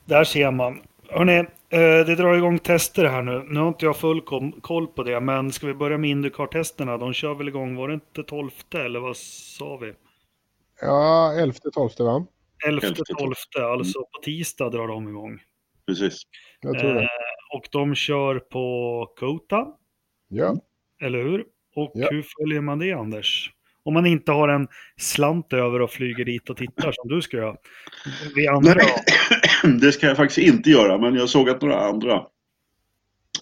Där ser man. Hörrni, eh, det drar igång tester här nu. Nu har inte jag full koll på det, men ska vi börja med Indycar-testerna? De kör väl igång, var det inte 12 eller vad sa vi?
Ja, 11-12 va?
11
11,
12, alltså på tisdag drar de igång.
Precis.
Jag tror
Eh,
det.
och de kör på Kota,
Ja.
eller hur? Och
Ja.
hur följer man det, Anders? Om man inte har en slant över och flyger dit och tittar som du ska göra. Vi andra,
Nej, [CLEARS THROAT] det ska jag faktiskt inte göra, men jag såg att några andra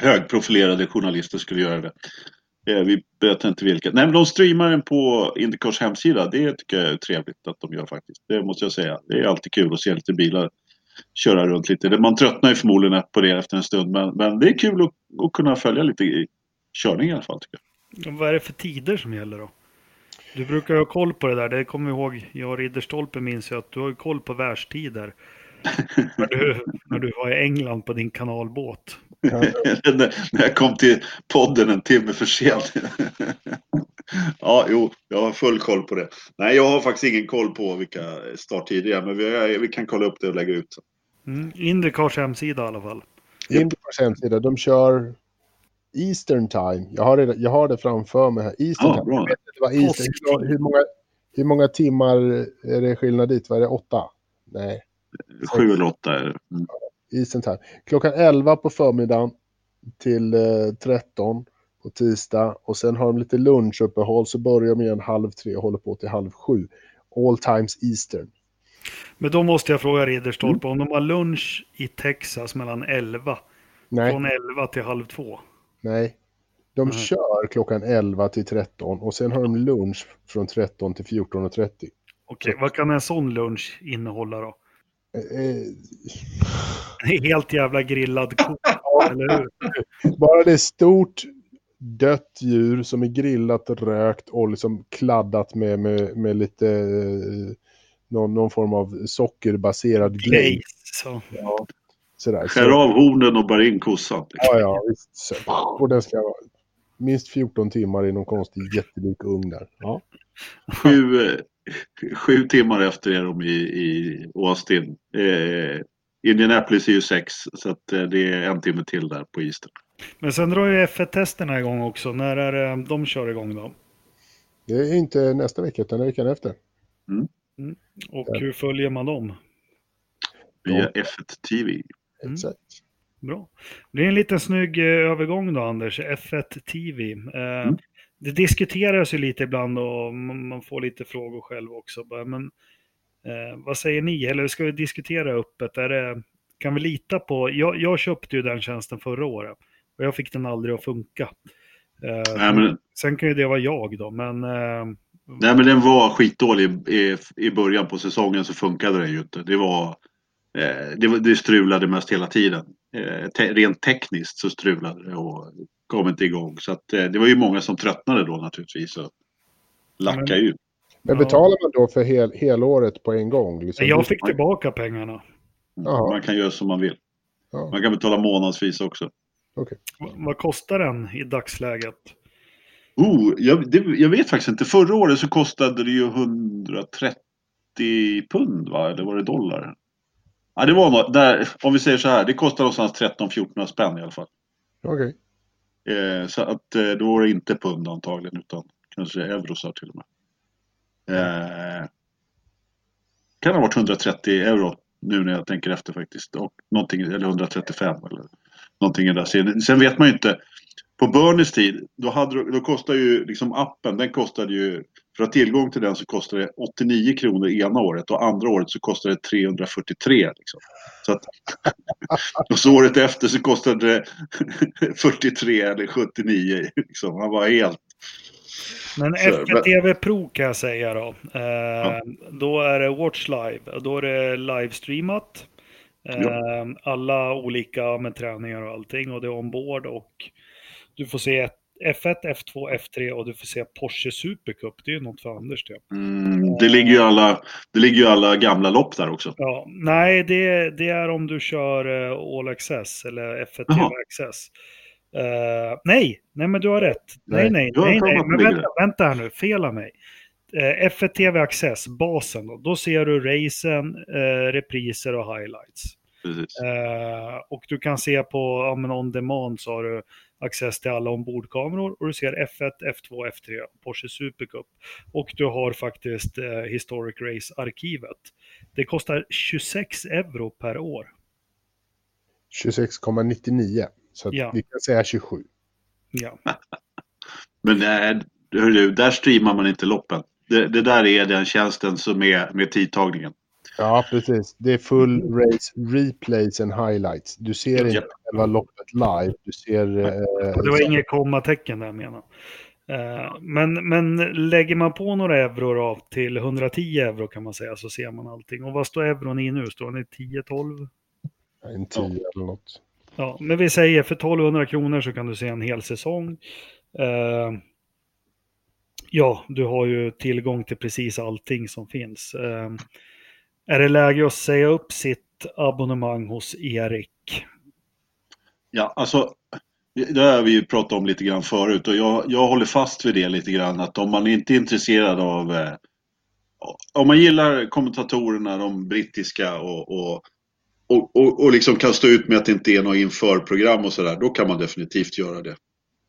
högprofilerade journalister skulle göra det. Eh, Vi vet inte vilka. Nej, men de streamar den på Indycars hemsida. Det tycker jag är trevligt att de gör faktiskt. Det måste jag säga. Det är alltid kul att se lite bilar köra runt lite. Man tröttnar ju förmodligen på det efter en stund, men, men det är kul att, att kunna följa lite i körning i alla fall. Tycker jag.
vad är det för tider som gäller då? Du brukar ju ha koll på det där, det kommer jag ihåg. Jag och Ridderstolpe minns jag att du har koll på världstider när, du, när du var i England på din kanalbåt. [LAUGHS]
när när jag kom till podden en timme för sent. [LAUGHS] ja, jo, jag har full koll på det. Nej, jag har faktiskt ingen koll på vilka starttider är, men vi, vi kan kolla upp det och lägga ut.
Mm. Indycars hemsida i alla fall.
Indycars hemsida, de kör Eastern time. Jag har det, jag har det framför mig här. Eastern
Ja,
time.
bra.
Jag vet inte vad Eastern, hur, hur, många, hur många timmar är det skillnad dit? Vad är det? Åtta? Nej,
Sju eller åtta är det. Mm.
Time. Klockan 11 på förmiddagen till eh, 13 på tisdag. Och sen har de lite lunchuppehåll så börjar de igen halv tre och håller på till halv sju. All times Eastern.
Men då måste jag fråga Ridderstolpe om de har lunch i Texas mellan 11.
Nej,
Från 11 till halv 2.
nej. De
Nej.
kör klockan 11 till 13 och sen har de lunch från 13 till 14.30.
Okej, vad kan en sån lunch innehålla då?
Eh,
En [LAUGHS] helt jävla grillad ko, [LAUGHS] eller hur?
bara det är stort dött djur som är grillat och rökt och liksom kladdat med, med, med lite eh, någon, någon form av sockerbaserad glaze.
Så.
Ja, sådär.
Skär av hornen och bär in kossan.
ja, ja, visst. Så, och den ska vara minst 14 timmar i någon konstig jättelik ugn där. Ja.
Sju, eh, sju timmar efter är de i, i Austin. Eh, Indianapolis är ju sex, så att, eh, det är en timme till där på Eastern.
Men sen drar ju F1-testerna igång också. När är det de kör igång då?
Det är inte nästa vecka utan veckan efter.
Och
Ja.
hur följer man dem?
Via F1 TV.
Mm.
Exakt.
Bra. Det är en liten snygg eh, övergång då, Anders. F1 TV. Eh,
Mm.
Det diskuteras ju lite ibland och man får lite frågor själv också. Men eh, vad säger ni? Eller ska vi diskutera öppet? Är det, kan vi lita på? Jag, jag köpte ju den tjänsten förra året och jag fick den aldrig att funka. Eh,
Nej men,
Sen kan ju det vara jag då, men eh,
nej, men den var skitdålig i, i början på säsongen så funkade den ju inte. Det var, eh, det, det strulade mest hela tiden. Eh, te, rent tekniskt så strulade det och kom inte igång. Så att, eh, det var ju många som tröttnade då naturligtvis och lackade
Men-
ut.
Men betalar man då för hel, helåret på en gång? Liksom?
jag fick tillbaka pengarna.
Jaha.
Man kan göra som man vill.
Ja,
Man kan betala månadsvis också.
Va- Vad kostar den i dagsläget?
Oh, jag, det, jag vet faktiskt inte. Förra året så kostade det ju 130 pund va? Eller var det dollar? Ja, det var något, där, om vi säger så här, det kostar någonstans 13-14 spänn i alla fall.
okej.
Eh, så att eh, då var det inte pund antagligen utan kanske eurosar till och med. Eh, kan ha varit 130 euro nu när jag tänker efter faktiskt. Och någonting, eller 135 eller någonting i där. Sen, sen vet man ju inte. På Bernies tid, då, hade, då kostade ju liksom appen, den kostade ju, för att ha tillgång till den så kostade det 89 kronor ena året och andra året så kostade det 343. Liksom. Så att, [LAUGHS] och så året efter så kostade det [LAUGHS] 43 eller 79. Liksom. Man var helt...
Men F1 TV Pro kan jag säga då. Eh, Då är det Watch Live. Då är det livestreamat. Eh, Alla olika med träningar och allting. Och det är ombord och du får se ett- F1, F2, F3 och du får se Porsche Supercup. Det är ju något för Anders det.
Mm, det, ligger ju alla, det ligger ju alla gamla lopp där också.
Ja, nej, det, det är om du kör eh, All Access eller F1 TV. Access. Eh, nej, nej men du har rätt. Nej,
Nej.
nej, nej, nej. Men vänta, vänta här nu, fel av mig. Eh, F1 TV Access, basen då, då ser du racen, eh, repriser och highlights. Eh, och du kan se på ja, men on demand så har du access till alla ombordkameror och du ser F1, F2, F3, Porsche Supercup. Och du har faktiskt eh, Historic Race-arkivet. Det kostar 26 euro per år.
26,99. Så
Ja.
vi kan säga 27.
Ja. [LAUGHS]
Men nej, hörru, där streamar man inte loppen. Det, det där är den tjänsten som är med tidtagningen.
Ja, precis. Det är full race replays and highlights. Du ser inte
Japp.
själva loppet live. Du ser... Eh,
det var inget kommatecken där menar eh, men, men lägger man på några euro då, till 110 euro kan man säga så ser man allting. Och vad står euron i nu? Står den i 10-12?
en 10 eller något.
Ja, men vi säger för 1200 kronor så kan du se en hel säsong. Eh, ja, du har ju tillgång till precis allting som finns. Är det läge att säga upp sitt abonnemang hos Erik?
Ja, alltså, det har vi ju pratat om lite grann förut och jag, jag håller fast vid det lite grann att om man inte är intresserad av eh, om man gillar kommentatorerna, de brittiska och, och, och, och, och liksom kan stå ut med att det inte är något införprogram och sådär, då kan man definitivt göra det.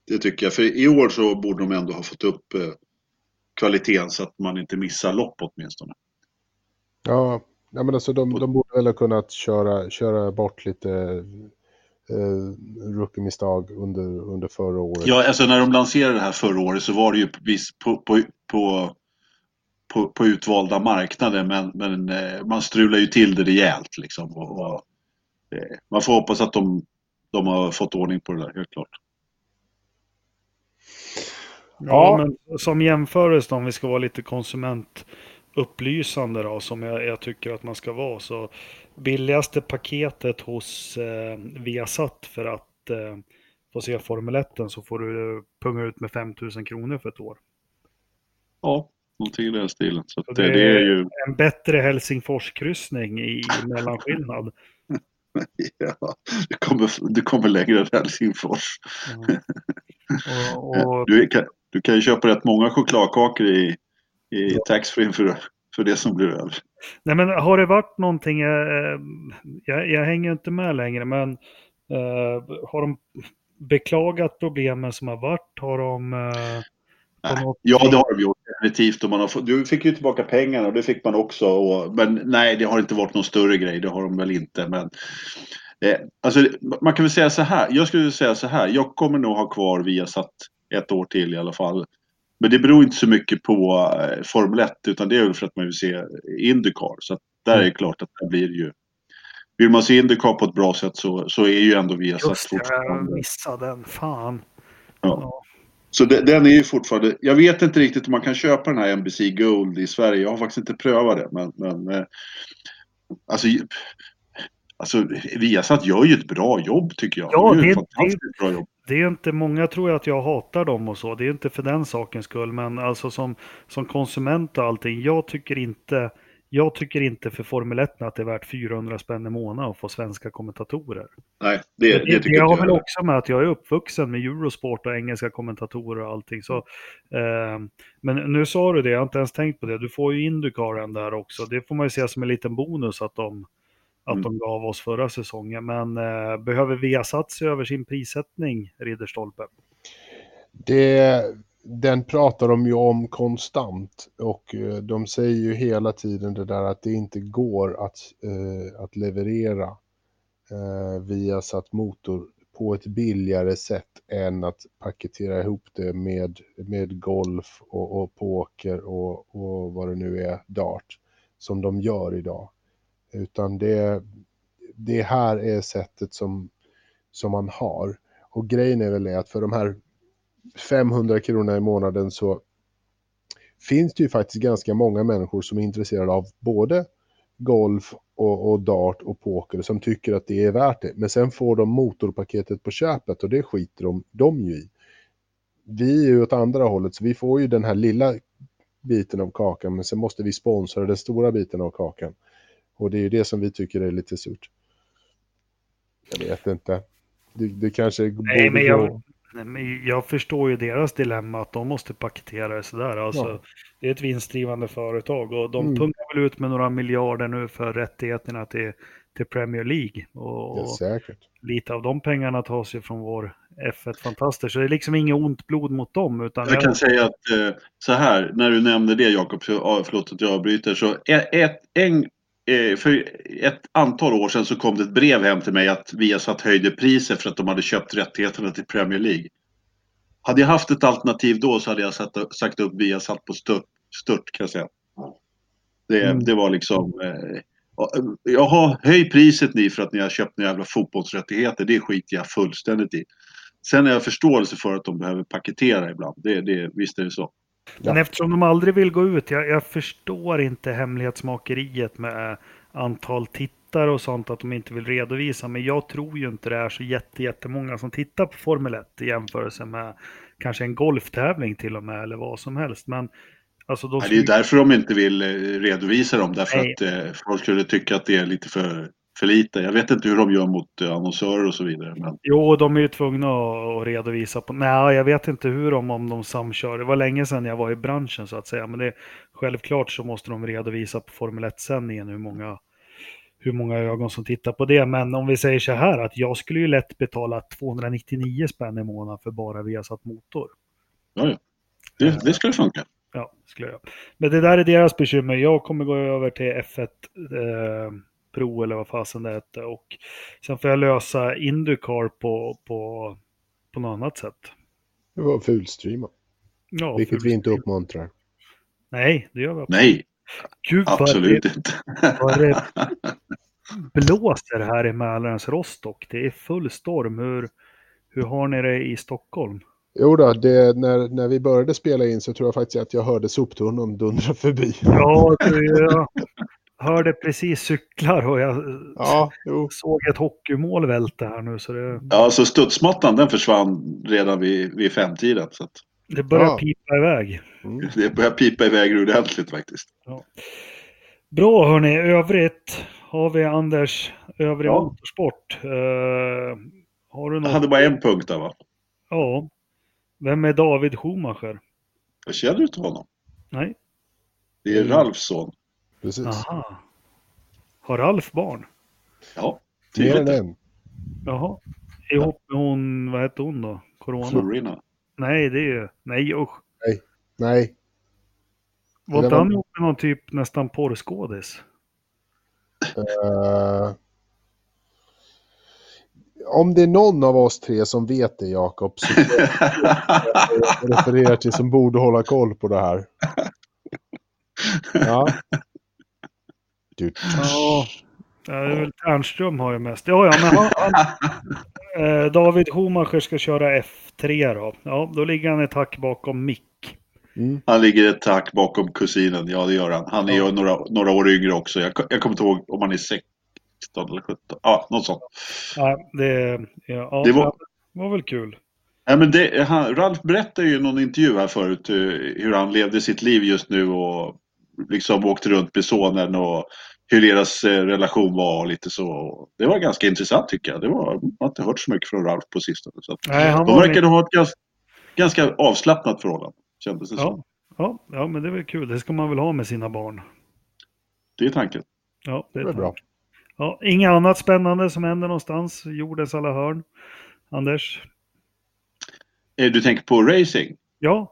Det tycker jag, för i år så borde de ändå ha fått upp eh, kvaliteten så att man inte missar lopp åtminstone.
Ja, ja men alltså de, de borde väl ha kunnat köra, köra bort lite eh, rookie-misstag under, under förra året.
Ja, alltså när de lanserade det här förra året så var det ju på, på, på, på, på utvalda marknader men, men eh, man strular ju till det rejält liksom. Och, och, eh, man får hoppas att de, de har fått ordning på det där, helt klart.
Ja,
Ja.
men som jämförelse om vi ska vara lite konsumentupplysande då, som jag, jag tycker att man ska vara, så billigaste paketet hos eh, Viasat för att eh, få se Formel 1 så får du punga ut med 5000 kronor för ett år.
Ja, någonting i den stilen. Så
Så
det, det är ju...
en bättre Helsingforskryssning i mellanskillnad. [LAUGHS]
Ja, du, kommer, du kommer längre än Helsingfors.
Ja. Och, och, [LAUGHS]
Du kan, du kan ju köpa rätt många chokladkakor i, i taxfree för, för det som blir över.
nej men har det varit någonting, eh, jag, jag hänger inte med längre, men eh, har de beklagat problemen som har varit? Har de... Eh,
Nej. Ja, det har de gjort definitivt. Och man har fått, du fick ju tillbaka pengarna och det fick man också. Och, men nej, det har inte varit någon större grej. Det har de väl inte. Men, eh, alltså, man kan väl säga så här. Jag skulle säga så här. Jag kommer nog ha kvar Viasat ett år till i alla fall. Men det beror inte så mycket på eh, Formel 1 utan det är väl för att man vill se Indycar. Så att där är det klart att det blir ju... Vill man se Indycar på ett bra sätt så, så är ju ändå Viasat
Just det, jag
fortfarande...
missade den. Fan.
Ja. Så de, den är ju fortfarande, jag vet inte riktigt om man kan köpa den här NBC Gold i Sverige. Jag har faktiskt inte prövat det. Men, men eh, alltså, alltså Viasat gör ju ett bra jobb tycker jag.
Ja,
de gör
det-
ett fantastiskt bra jobb.
Det är inte många tror jag att jag hatar dem och så. Det är inte för den sakens skull. Men alltså som, som konsument och allting. Jag tycker inte jag tycker inte för Formel 1 att det är värt 400 spänn i månaden att få svenska kommentatorer.
Nej, det, det,
Det,
tycker
det
inte
har
jag.
väl
heller.
också med att jag är uppvuxen med Eurosport och engelska kommentatorer och allting. Så, eh, men nu sa du det, jag har inte ens tänkt på det. Du får ju Indycaren där också. Det får man ju se som en liten bonus att de, att
Mm.
de gav oss förra säsongen. Men eh, behöver Viasat se över sin prissättning, Ridderstolpe?
Det, den pratar de ju om konstant och eh, de säger ju hela tiden det där att det inte går att, eh, att leverera eh, via satt motor på ett billigare sätt än att paketera ihop det med, med golf och, och poker och, och vad det nu är, dart, som de gör idag. Utan det, det här är sättet som, som man har. Och grejen är väl det att för de här 500 kronorna i månaden så finns det ju faktiskt ganska många människor som är intresserade av både golf och, och dart och poker som tycker att det är värt det. Men sen får de motorpaketet på köpet och det skiter de, de ju i. Vi är ju åt andra hållet så vi får ju den här lilla biten av kakan men sen måste vi sponsra den stora biten av kakan. Och det är ju det som vi tycker är lite surt. Jag vet inte. Det, det kanske
Nej, men
gå-
jag, nej, men jag förstår ju deras dilemma att de måste paketera det sådär. Alltså,
Ja.
Det är ett vinstdrivande företag och de
Mm.
pungar väl ut med några miljarder nu för rättigheterna till, till Premier League. Och,
Ja, säkert.
lite av de pengarna tas ju från vår F1 Fantaster. Så det är liksom inget ont blod mot dem. Utan
Jag kan säga att eh, så här, när du nämnde det Jakob, för- ja, förlåt att jag avbryter. Så ett, ett, en, för ett antal år sedan så kom det ett brev hem till mig att Viasat höjde priset för att de hade köpt rättigheterna till Premier League. Hade jag haft ett alternativ då så hade jag satt, sagt upp Viasat på stört, stört kan jag säga. Det,
Mm.
det var liksom... Eh, Jaha, höj priset ni för att ni har köpt några jävla fotbollsrättigheter. Det skiter jag fullständigt i. Sen har jag förståelse för att de behöver paketera ibland. Det, det, visst är det så.
Men eftersom de aldrig vill gå ut, jag, jag förstår inte hemlighetsmakeriet med antal tittare och sånt, att de inte vill redovisa. Men jag tror ju inte det är så jätte, jättemånga som tittar på Formel 1 i jämförelse med kanske en golftävling till och med, eller vad som helst. Men alltså de
det är ju därför de inte vill eh, redovisa dem. Därför
Nej.
att eh, folk skulle tycka att det är lite för, för lite. Jag vet inte hur de gör mot eh, annonsörer och så vidare. Men
Jo, de är ju tvungna att att redovisa. På... Nej, jag vet inte hur de, om de samkör. Det var länge sedan jag var i branschen så att säga. Men det, självklart så måste de redovisa på Formel 1-sändningen hur många, hur många ögon som tittar på det. Men om vi säger så här att jag skulle ju lätt betala 299 spänn i månaden för bara Viasat Motor.
ja, ja. Det, det skulle funka.
Ja, skulle jag. Men det där är deras bekymmer. Jag kommer gå över till F1 eh, Pro eller vad fasen det heter. Och sen får jag lösa Indycar på, på, på något annat sätt.
Det var fulstreama.
Ja,
Vilket
för-
vi inte uppmuntrar.
Nej, det gör vi absolut.
Nej,
Gud
absolut
det,
inte.
vad det [LAUGHS] blåser här i Mälarens Rostock. Det är full storm. Hur, hur har ni det i Stockholm?
Jo då, det, när, när vi började spela in så tror jag faktiskt att jag hörde soptunnan dundra förbi.
Ja, du, jag hörde precis cyklar och jag
Ja, jo.
såg ett hockeymål välta här nu. Så det,
Ja, så studsmattan den försvann redan vid, vid femtiden. Så att
det börjar
Ja.
pipa iväg.
Mm. [LAUGHS]
det börjar pipa iväg ordentligt faktiskt.
Bra hörni, övrigt har vi Anders, övrig
Ja.
motorsport. Eh, har du
Jag
något?
hade bara en punkt där va?
Ja. Vem är David Schumacher?
Jag känner du inte honom?
Nej.
Det är Ralfs son.
Precis.
Aha. Har Ralf barn?
Ja,
Mer än
tydligt.
en.
Jaha. Ihop med hon, vad hette hon då? Corona?
Florina.
Nej, det är ju, nej usch.
Nej,
Var
Det
inte
var-
han ihop med någon typ nästan porrskådis?
eh, om det är någon av oss tre som vet det, Jakob, så [LAUGHS] refererar till som borde hålla koll på det här. Ja. Du,
Ja. Ja, det är väl Ternström har ju mest. Ja, ja, men han, han, [LAUGHS] eh, David Schumacher ska köra F3 då. Ja, då ligger han ett hack bakom Mick.
mm.
Han ligger ett tack bakom kusinen. Ja, det gör han. Han är
Ja.
ju några, några år yngre också. Jag, jag kommer inte ihåg om han är 16 eller 17. Ja, något sånt.
Ja, det, ja, ja,
Det var-
det var väl kul.
Nej, men det, han, Ralf berättade ju i någon intervju här förut eh, hur han levde sitt liv just nu och liksom åkte runt med sonen och hur deras eh, relation var och lite så. Det var ganska intressant tycker jag. Det var, man har inte hört så mycket från Ralf på sistone. Så att,
Nej, han
de
var
verkade ha ett ganska, ganska avslappnat förhållande. Kändes det som.
Ja, ja, ja, men det är väl kul. Det ska man väl ha med sina barn.
Det är tanken.
Ja, det
det
är
är bra.
Ja, inget annat spännande som händer någonstans. Jordens alla hörn. Anders?
Eh, Du tänker på racing?
Ja,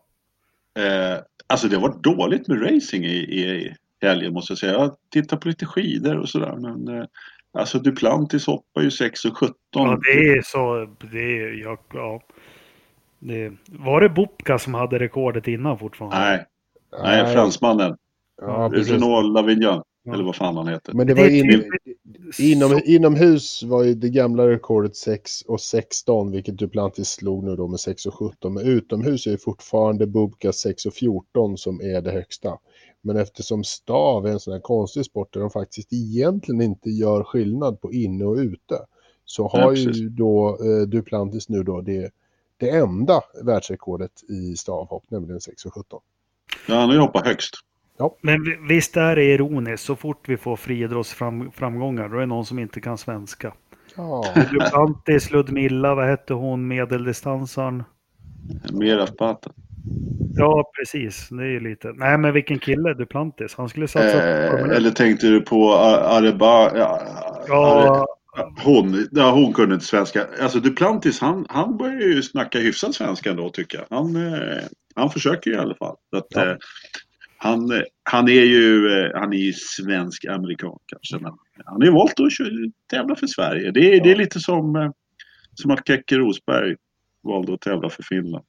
Eh, alltså det var dåligt med racing i, i helgen måste jag säga. Jag tittar på lite skidor och sådär. Men eh, alltså Duplantis hoppar ju 6 och 17.
ja det är så. Det är, ja, ja. Det, var det Bobka som hade rekordet innan fortfarande?
Nej, nej, fransmannen.
Ja.
Renault Lavignon.
Ja.
Eller vad fan han heter.
Men det var in, inom, inomhus var ju det gamla rekordet 6 och 16, vilket Duplantis slog nu då med 6 och 17. Men utomhus är ju fortfarande Bubka 6 och 14 som är det högsta. Men eftersom stav är en sån här konstig sport där de faktiskt egentligen inte gör skillnad på inne och ute, så
Ja,
har ju
precis.
då eh, Duplantis nu då det, det enda världsrekordet i stavhopp, nämligen 6 och 17.
Ja, han har ju hoppat högst.
Men vi- visst är det ironiskt, så fort vi får friidrottsframgångar, då är det någon som inte kan svenska.
Ja,
Duplantis, Ludmilla, vad hette hon, medeldistansaren?
Mer Zapata.
Ja, precis. Det är ju lite... Nej, men vilken kille Duplantis. Han skulle satsa på
Eh,
1.
eller tänkte du på Areba, ja,
Ja,
Hon, ja, hon kunde inte svenska. Alltså Duplantis, han, han börjar ju snacka hyfsad svenska ändå tycker jag. Han, eh, han försöker ju i alla fall. Att,
Ja.
eh, han, eh, han är ju eh, han är ju svensk-amerikan kanske. Men han har ju valt att tävla för Sverige. Det, är det är lite som, eh, som att Keke Rosberg valde att tävla för Finland.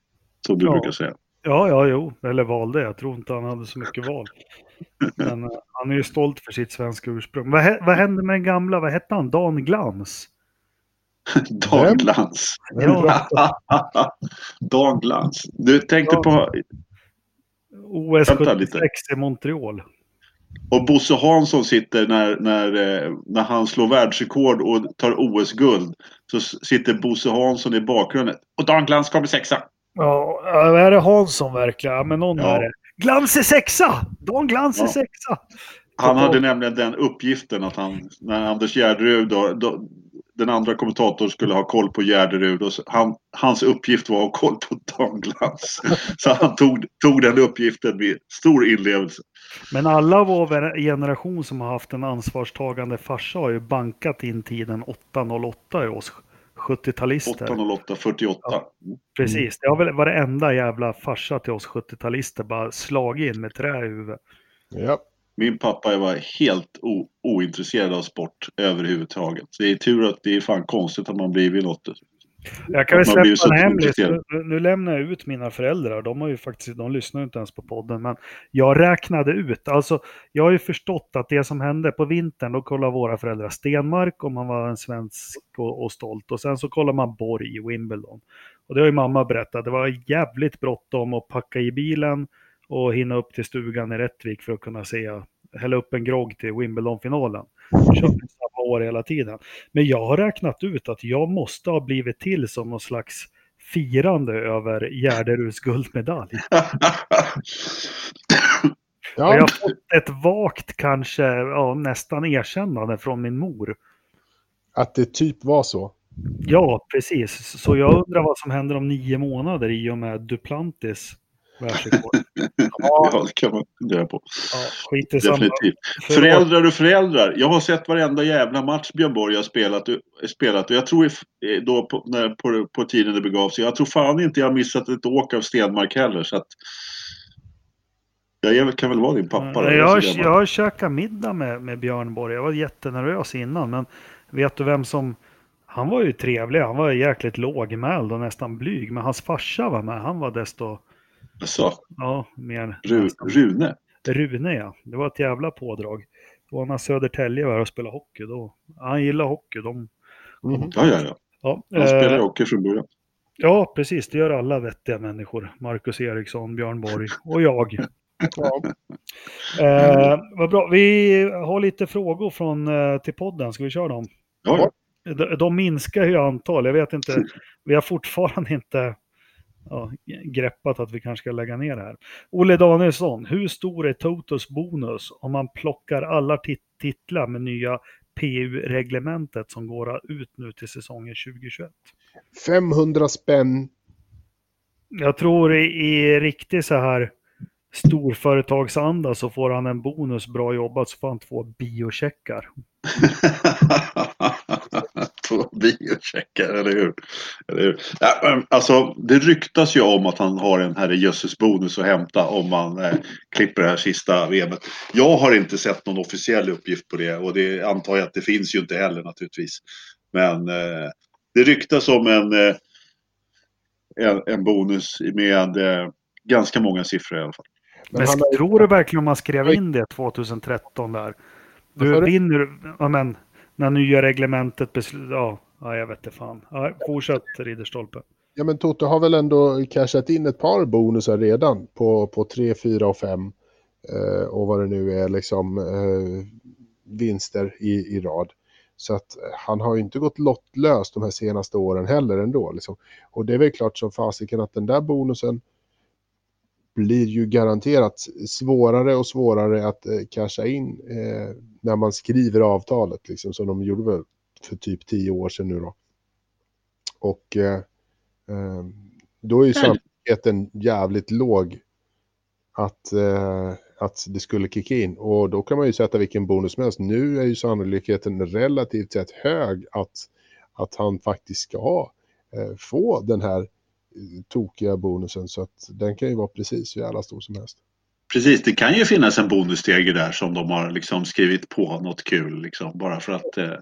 Som du
Ja.
brukar säga.
ja, ja, jo. Eller valde. Jag tror inte han hade så mycket val. Men han är ju stolt för sitt svenska ursprung. Vad, vad hände med den gamla, vad hette han? Dan Glans? [LAUGHS]
Dan Glans.
Ja, [LAUGHS]
Dan Glans. Du tänkte
Ja.
på
OS
Vänta lite.
76 i Montreal.
Och Bosse Hansson sitter när, när, eh, när han slår världsrekord och tar OS-guld. Så sitter Bosse Hansson i bakgrunden. Och Dan Glans kommer sexa.
Ja, är det Hansson verkligen? Men någon
Ja.
är det. Glans är sexa! Dan Glans är
Ja.
sexa!
Han hade nämligen den uppgiften att han, när Anders Gärderud, då, då, den andra kommentatorn skulle ha koll på Gärderud. Och han, hans uppgift var att ha koll på Dan Glans. [LAUGHS] Så han tog, tog den uppgiften med stor inlevelse.
Men alla vår generation som har haft en ansvarstagande farsa har ju bankat in tiden 8.08 i oss 70-talister.
808 48.
Precis, det har väl varenda jävla farsa till oss 70-talister bara slagit in med trä i huvudet.
Ja.
Min pappa var helt ointresserad av sport överhuvudtaget. Så det är tur att det är fan konstigt att man blivit något.
Jag kan väl släppa en hemlis. nu lämnar jag ut mina föräldrar. De, har ju faktiskt, de lyssnar ju inte ens på podden. Men jag räknade ut. Alltså, jag har ju förstått att det som hände på vintern, då kollade våra föräldrar Stenmark om man var en svensk och, och stolt. Och sen så kollade man Borg i Wimbledon. Och det har ju mamma berättat. Det var jävligt bråttom att packa i bilen och hinna upp till stugan i Rättvik för att kunna se, hälla upp en grogg till Wimbledon-finalen. Körde samma år hela tiden. Men jag har räknat ut att jag måste ha blivit till som någon slags firande över Gärderuds guldmedalj. [LAUGHS] Och jag
Ja,
har fått ett vagt, kanske ja, nästan erkännande från min mor.
att det typ var så.
Ja, precis. Så jag undrar vad som händer om nio månader i och med Duplantis världsrekord. [LAUGHS]
Ja, det kan man fundera på.
Ja.
Definitivt.
För-
Föräldrar och föräldrar. Jag har sett varenda jävla match Björn Borg har spelat, spelat och jag tror i- då på, när, på, på tiden det begav sig. Jag tror fan inte jag har missat ett åk av Stenmark heller. Så att, jag kan väl vara din pappa. då,
jag,
jag
har käkat middag med, med Björn Borg. Jag var jättenervös innan, men vet du vem som... Han var ju trevlig, han var jäkligt lågmäld och nästan blyg. Men hans farsa var med, han var desto...
Alltså,
Ja, mer...
Ru, Rune.
Rune ja, det var ett jävla pådrag. Det var när Södertälje var här och spelade hockey. Då. Han gillar hockey. De,
Mhm.
Ja, ja, ja.
ja,
Han spelar
eh,
hockey från början.
ja, precis. Det gör alla vettiga människor. Marcus Eriksson, Björn Borg och jag. [LAUGHS]
Ja.
Eh, vad bra. Vi har lite frågor från, eh, till podden. Ska vi köra dem?
Ja.
De, de minskar ju antal. Jag vet inte. [LAUGHS] Vi har fortfarande inte ja, greppat att vi kanske ska lägga ner det här. Olle Danielsson, hur stor är Totos bonus om man plockar alla tit- titlar med nya PU-reglementet som går ut nu till säsongen 2021?
500 spänn.
Jag tror i, i riktig så här storföretagsanda så får han en bonus bra jobbat så får han två biocheckar. [LAUGHS]
Två [LAUGHS] biocheckar, eller hur? Eller hur? Ja, alltså, det ryktas ju om att han har en herrejösses bonus att hämta om man eh, klipper det här sista VMet. Jag har inte sett någon officiell uppgift på det och det antar jag att det finns ju inte heller naturligtvis. Men eh, det ryktas om en, eh, en, en bonus med eh, ganska många siffror i alla fall.
Men han
tror du verkligen om man skrev in det 2013 där? Du? vinner, ja men, när nya reglementet beslutar. ja, ja jag vet inte fan. Ja, fortsätt Ridderstolpe.
Ja men Toto har väl ändå cashat in ett par bonusar redan på, på 3, 4 och 5. Eh, och vad det nu är liksom eh, vinster i, i rad. Så att eh, han har ju inte gått lottlös de här senaste åren heller ändå. Liksom. Och det är väl klart som fasiken att den där bonusen blir ju garanterat svårare och svårare att eh, casha in eh, när man skriver avtalet, liksom, som de gjorde väl för typ tio år sedan nu då. Och eh, eh, då är ju sannolikheten jävligt låg att, eh, att det skulle kicka in. Och då kan man ju sätta vilken bonus som helst. Nu är ju sannolikheten relativt sett hög att, att han faktiskt ska eh, få den här tokiga bonusen. Så att den kan ju vara precis hur jävla stor som helst.
Precis, det kan ju finnas en bonusstege där som de har liksom skrivit på något kul. Liksom, bara för att, eh,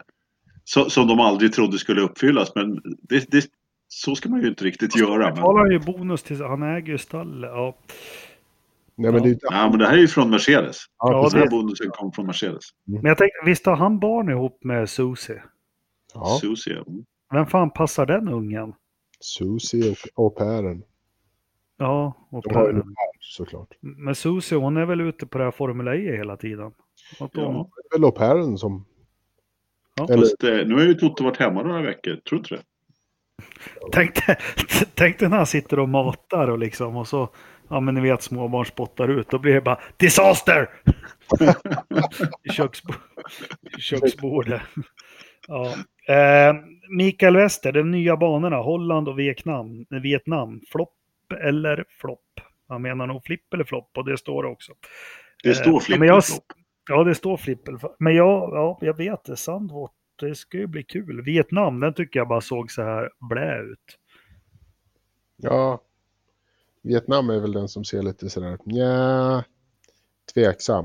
så, som de aldrig trodde skulle uppfyllas. Men det, det, så ska man ju inte riktigt göra. Men...
betalar ju bonus till, han äger ju stallet. Ja.
Nej, men det, är.
Ja, men det här är ju från Mercedes.
Ja,
Ja,
Den här
det-
bonusen kom från Mercedes.
Men jag tänkte, visst har han barn ihop med Susie?
ja,
Susie. mm.
Vem fan passar den ungen?
Susie och au pairen.
Ja, och
De har ju pair såklart.
Men Susie hon är väl ute på det här Formel E hela tiden? Att hon,
Ja.
Det är väl au pairen som...
Ja.
Eller,
Fast, eh, nu har ju Toto varit hemma några veckor, tror du inte det?
Tänk, dig- [LAUGHS] tänk dig när han sitter och matar och liksom och så, ja men ni vet småbarn spottar ut. Då blir det bara disaster! [LAUGHS] I köksbo- köksbordet. Ja. Eh, Mikael Wester, de nya banorna, Holland och Vietnam. Vietnam. Flopp eller flopp? Han menar nog flipp eller flopp och det står det också.
Det
Eh,
står
ja,
flipp
jag-
och flopp.
Ja, det står flipp. eller flopp. Men jag, ja, jag vet det. Sandvort, det ska ju bli kul. Vietnam, den tycker jag bara såg så här blä ut.
ja, Vietnam är väl den som ser lite sådär, ja, tveksam.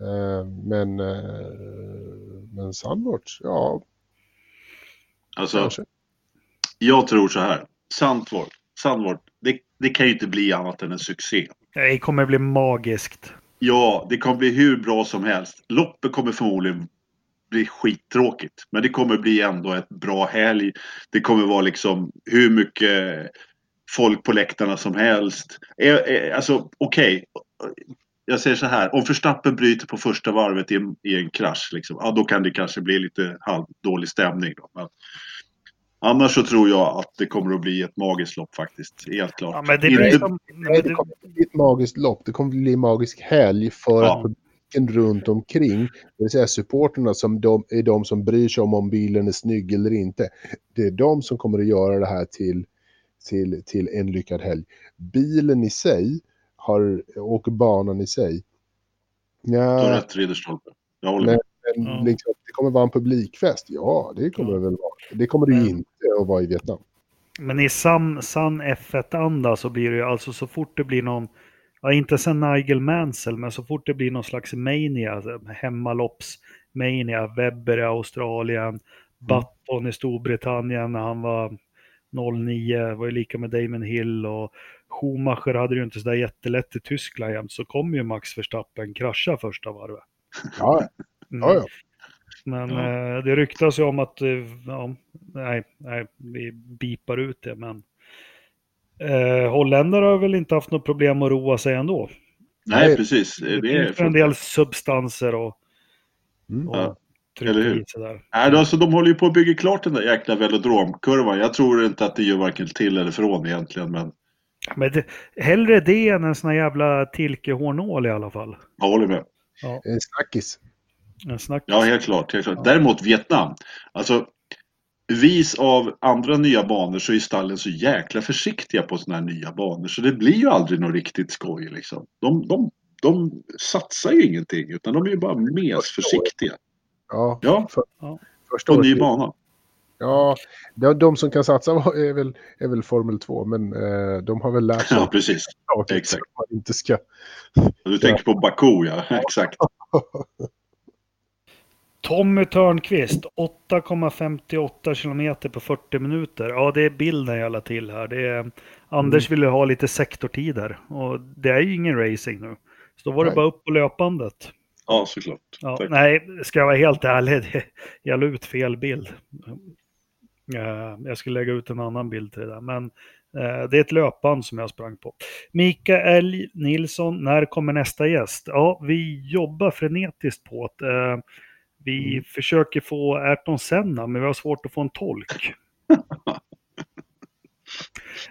Eh, men, eh, men Sandwatch, ja,
Alltså,
kanske.
jag tror så här. Sandvort, Sandvort det, det kan ju inte bli annat än en succé.
Det kommer bli magiskt.
Ja, det kommer bli hur bra som helst. Loppet kommer förmodligen bli skittråkigt. Men det kommer bli ändå ett bra helg. Det kommer vara liksom hur mycket folk på läktarna som helst. Eh, eh, Alltså okej. Jag säger så här. Om Verstappen bryter på första varvet i en, i en krasch. Liksom, ja, då kan det kanske bli lite halvdålig stämning. Då. Men annars så tror jag att det kommer att bli ett magiskt lopp faktiskt. Helt klart.
Ja, men det
Inte-
blir som...
Nej, det kommer inte bli ett magiskt lopp. Det kommer bli en magisk helg för
Ja.
att publiken runt omkring, det vill säga supporterna som de, är de som bryr sig om om bilen är snygg eller inte. Det är de som kommer att göra det här till, till, till en lyckad helg. Bilen i sig har, och banan i sig.
Du har
Ja,
rätt Ridderstolpe. Jag håller
Men-
med.
men
Ja.
liksom, det kommer vara en publikfest. Ja, det kommer
Ja.
det väl vara. Det kommer det ju
Men-
inte att vara i Vietnam.
Men i sann, sann F1-anda så blir det ju alltså så fort det blir någon, ja inte sen Nigel Mansell, men så fort det blir någon slags mania, hemmalopps mania, Webber i Australien, Button i Storbritannien när han var 09, var ju lika med Damon Hill och Schumacher hade det ju inte så där jättelätt i Tyskland jämt, så kom ju Max Verstappen krascha första varvet.
Ja,
Mm.
ja, ja.
Men
Ja.
eh, det ryktas ju om att, eh, ja, nej, nej, vi bipar ut det, men eh, holländare har väl inte haft något problem att roa sig ändå.
Nej,
Nej.
precis.
Det,
Det är
finns en del substanser och,
Mm.
och
Ja, eller hur?
sådär.
Nej, alltså, de håller ju på att bygga klart den där jäkla velodromkurvan. Jag tror inte att det gör varken till eller från egentligen, men
Men det, hellre det än en sån här jävla tilkehårnål i alla fall.
jag håller med.
Ja,
En snackis.
en snack.
Ja, helt klart. Helt klart. Däremot Vietnam. Alltså, vis av andra nya banor så är stallen så jäkla försiktiga på sådana här nya banor. Så det blir ju aldrig något riktigt skoj liksom. De, de, de satsar ju ingenting utan de är ju bara mesförsiktiga.
Ja,
Ja,
för,
Ja.
första
på
året-
ny bana.
Ja, de, de som kan satsa är väl, är väl Formel 2, men eh, de har väl lärt sig
Ja, precis.
saker
exakt.
man inte ska...
Du tänker på Baku, ja. [LAUGHS] Exakt. [LAUGHS]
Tommy Törnqvist, 8,58 kilometer på 40 minuter. Ja, det är bilden jag la till här. Det är, Anders
Mm.
ville ha lite sektortider och det är ju ingen racing nu. Så då var det
Nej.
bara upp på löpandet.
Ja, såklart.
Ja, nej, ska jag vara helt ärlig, [LAUGHS] det, jag la ut fel bild. Eh, Jag skulle lägga ut en annan bild till det där, men eh, det är ett löpband som jag sprang på. Mikael Nilsson, när kommer nästa gäst? Ja, vi jobbar frenetiskt på det. Eh, Vi
Mm.
försöker få Ayrton Senna, men vi har svårt att få en tolk. [LAUGHS]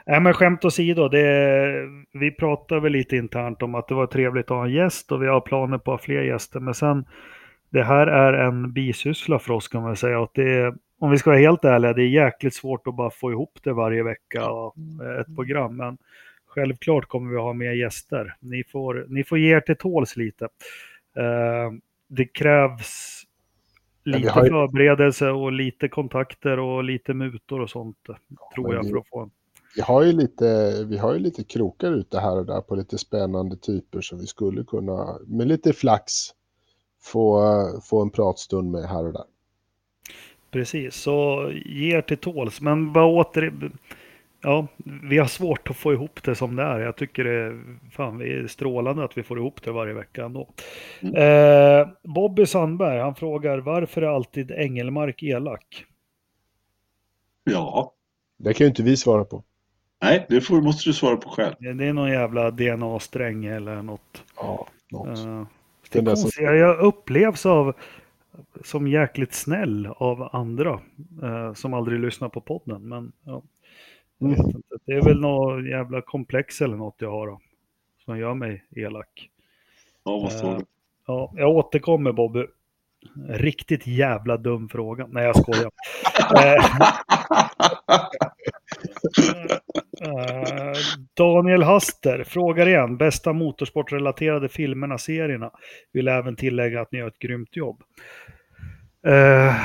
Nej, men skämt åsido, det, vi pratar väl lite internt om att det var trevligt att ha en gäst och vi har planer på att ha fler gäster. Men sen, det här är en bisyssla för oss kan man säga. Och det, om vi ska vara helt ärliga, det är jäkligt svårt att bara få ihop det varje vecka, och, eh, ett program. Men självklart kommer vi ha mer gäster. Ni får, ni får ge er till tåls lite. Eh, det krävs
vi
lite
ju-
förberedelse och lite kontakter och lite mutor och sånt. tror
men
jag
det-
för att få en.
Vi har, ju lite, vi har ju lite krokar ute här och där på lite spännande typer som vi skulle kunna, med lite flax, få, få en pratstund med här och där.
Precis, så ge er till tåls. Men bara åter... Ja, vi har svårt att få ihop det som det är. Jag tycker det är, fan, det är strålande att vi får ihop det varje vecka ändå.
Mm.
Eh, Bobby Sandberg, han frågar varför är alltid Engelmark elak?
Ja.
Det kan ju inte vi svara på.
Nej, det får, måste du svara på själv.
Det är någon jävla DNA-sträng eller något.
Ja, något.
Eh,
Det är
konstigt. Jag upplevs av som jäkligt snäll av andra eh, som aldrig lyssnar på podden. Men ja, jag
Mm.
vet inte. Det är väl något jävla komplex eller något jag har då, som gör mig elak.
Ja, måste vara
Eh. Ja, jag återkommer Bobby. Riktigt jävla dum fråga. Nej, jag skojar. [LAUGHS] [LAUGHS] Eh, Daniel Haster frågar igen. Bästa motorsportrelaterade filmerna, serierna. Vill även tillägga att ni gör ett grymt jobb. Eh,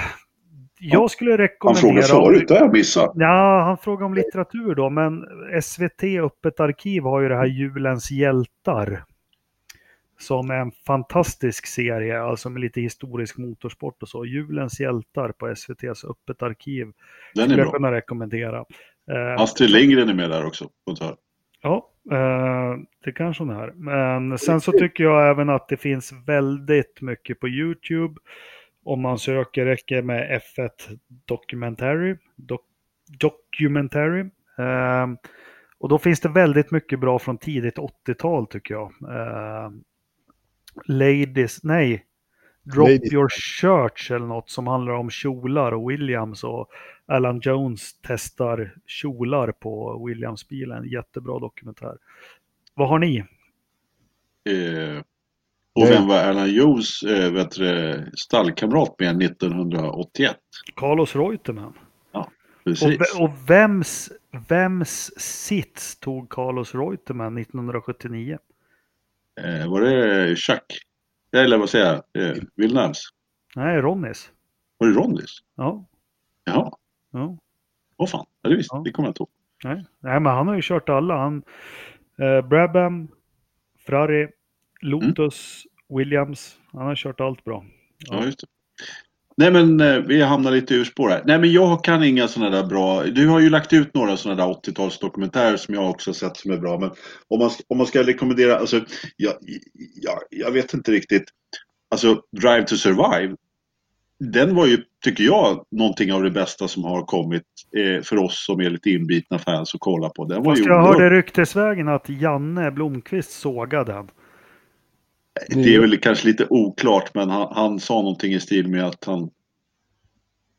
jag skulle
Han
rekommendera...
frågade förut, det jag missat.
Ja, han frågar om litteratur då, men SVT Öppet arkiv har ju det här Julens hjältar. Som är en fantastisk serie, alltså med lite historisk motorsport och så. Julens hjältar på SVTs Öppet arkiv.
Den är
Skulle jag
bra.
kunna rekommendera. Eh,
Astrid Lindgren är med där också.
Ja, eh, det kanske hon är. Men sen så tycker jag även att det finns väldigt mycket på YouTube. Om man söker räcker med F1 Documentary. Doc, documentary. Eh, och då finns det väldigt mycket bra från tidigt 80-tal tycker jag. Eh, Ladies, nej. Drop
Ladies.
Your Church eller något som handlar om kjolar och Williams och Alan Jones testar kjolar på Williams-bilen. Jättebra dokumentär. Vad har ni?
Eh, och vem var Alan Jones eh, vet du, stallkamrat med 1981?
Carlos Reutemann. Och,
Precis.
ve- och vems, vems sits tog Carlos Reutemann 1979?
Eh, var det Chuck? Eller vad säger jag? Eh, Villeneuves?
Nej, Ronnys.
Var det Ronnys?
Ja.
Jaha,
ja.
vad fan. Ja, det, visst,
Ja.
det kommer jag inte ihåg.
Nej. Nej, men han har ju kört alla. Han, eh, Brabham, Ferrari, Lotus, Williams. Han har kört allt bra.
Ja, just det. Nej men eh, vi hamnar lite ur spår här. Nej men jag kan inga sådana där bra. Du har ju lagt ut några sådana där 80-talsdokumentärer som jag också sett som är bra. Men om man, om man ska rekommendera, alltså jag, jag, jag vet inte riktigt. Alltså Drive to Survive. Den var ju, tycker jag, någonting av det bästa som har kommit eh, för oss som är lite inbitna fans att kolla på. Den var
Fast
ju
jag hörde ryktesvägen att Janne Blomqvist sågade den.
Det är väl kanske lite oklart men han, han sa någonting i stil med att han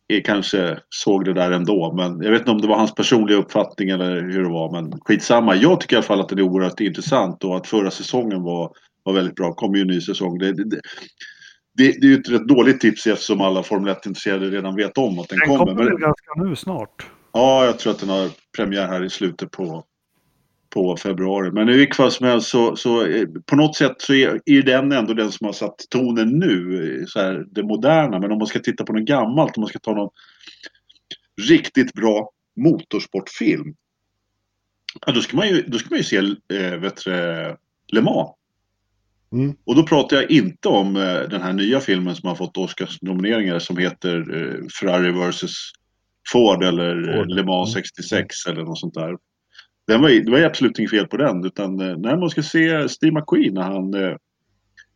är, kanske såg det där ändå. Men jag vet inte om det var hans personliga uppfattning eller hur det var. Men skitsamma. Jag tycker i alla fall att det är oerhört intressant och att förra säsongen var, var väldigt bra. kommer ju en ny säsong. Det, det, det, det, det är ju ett rätt dåligt tips eftersom alla Formel 1-intresserade redan vet om att den,
Den
kommer.
kommer väl ganska nu snart.
ja, jag tror att den har premiär här i slutet på, på februari. Men i vilket fall som helst så, så eh, på något sätt så är, är den ändå den som har satt tonen nu, eh, så här, det moderna. Men om man ska titta på något gammalt, om man ska ta någon riktigt bra motorsportfilm. Ja, då ska man ju, då ska man ju se eh, vet du, Le Mans.
Mm.
Och då pratar jag inte om eh, den här nya filmen som har fått Oscars-nomineringar som heter eh, Ferrari vs Ford eller
Ford.
Le Mans
Mm.
66 eller något sånt där. Den var, det var absolut inget fel på den utan eh, när man ska se Steve McQueen när han eh,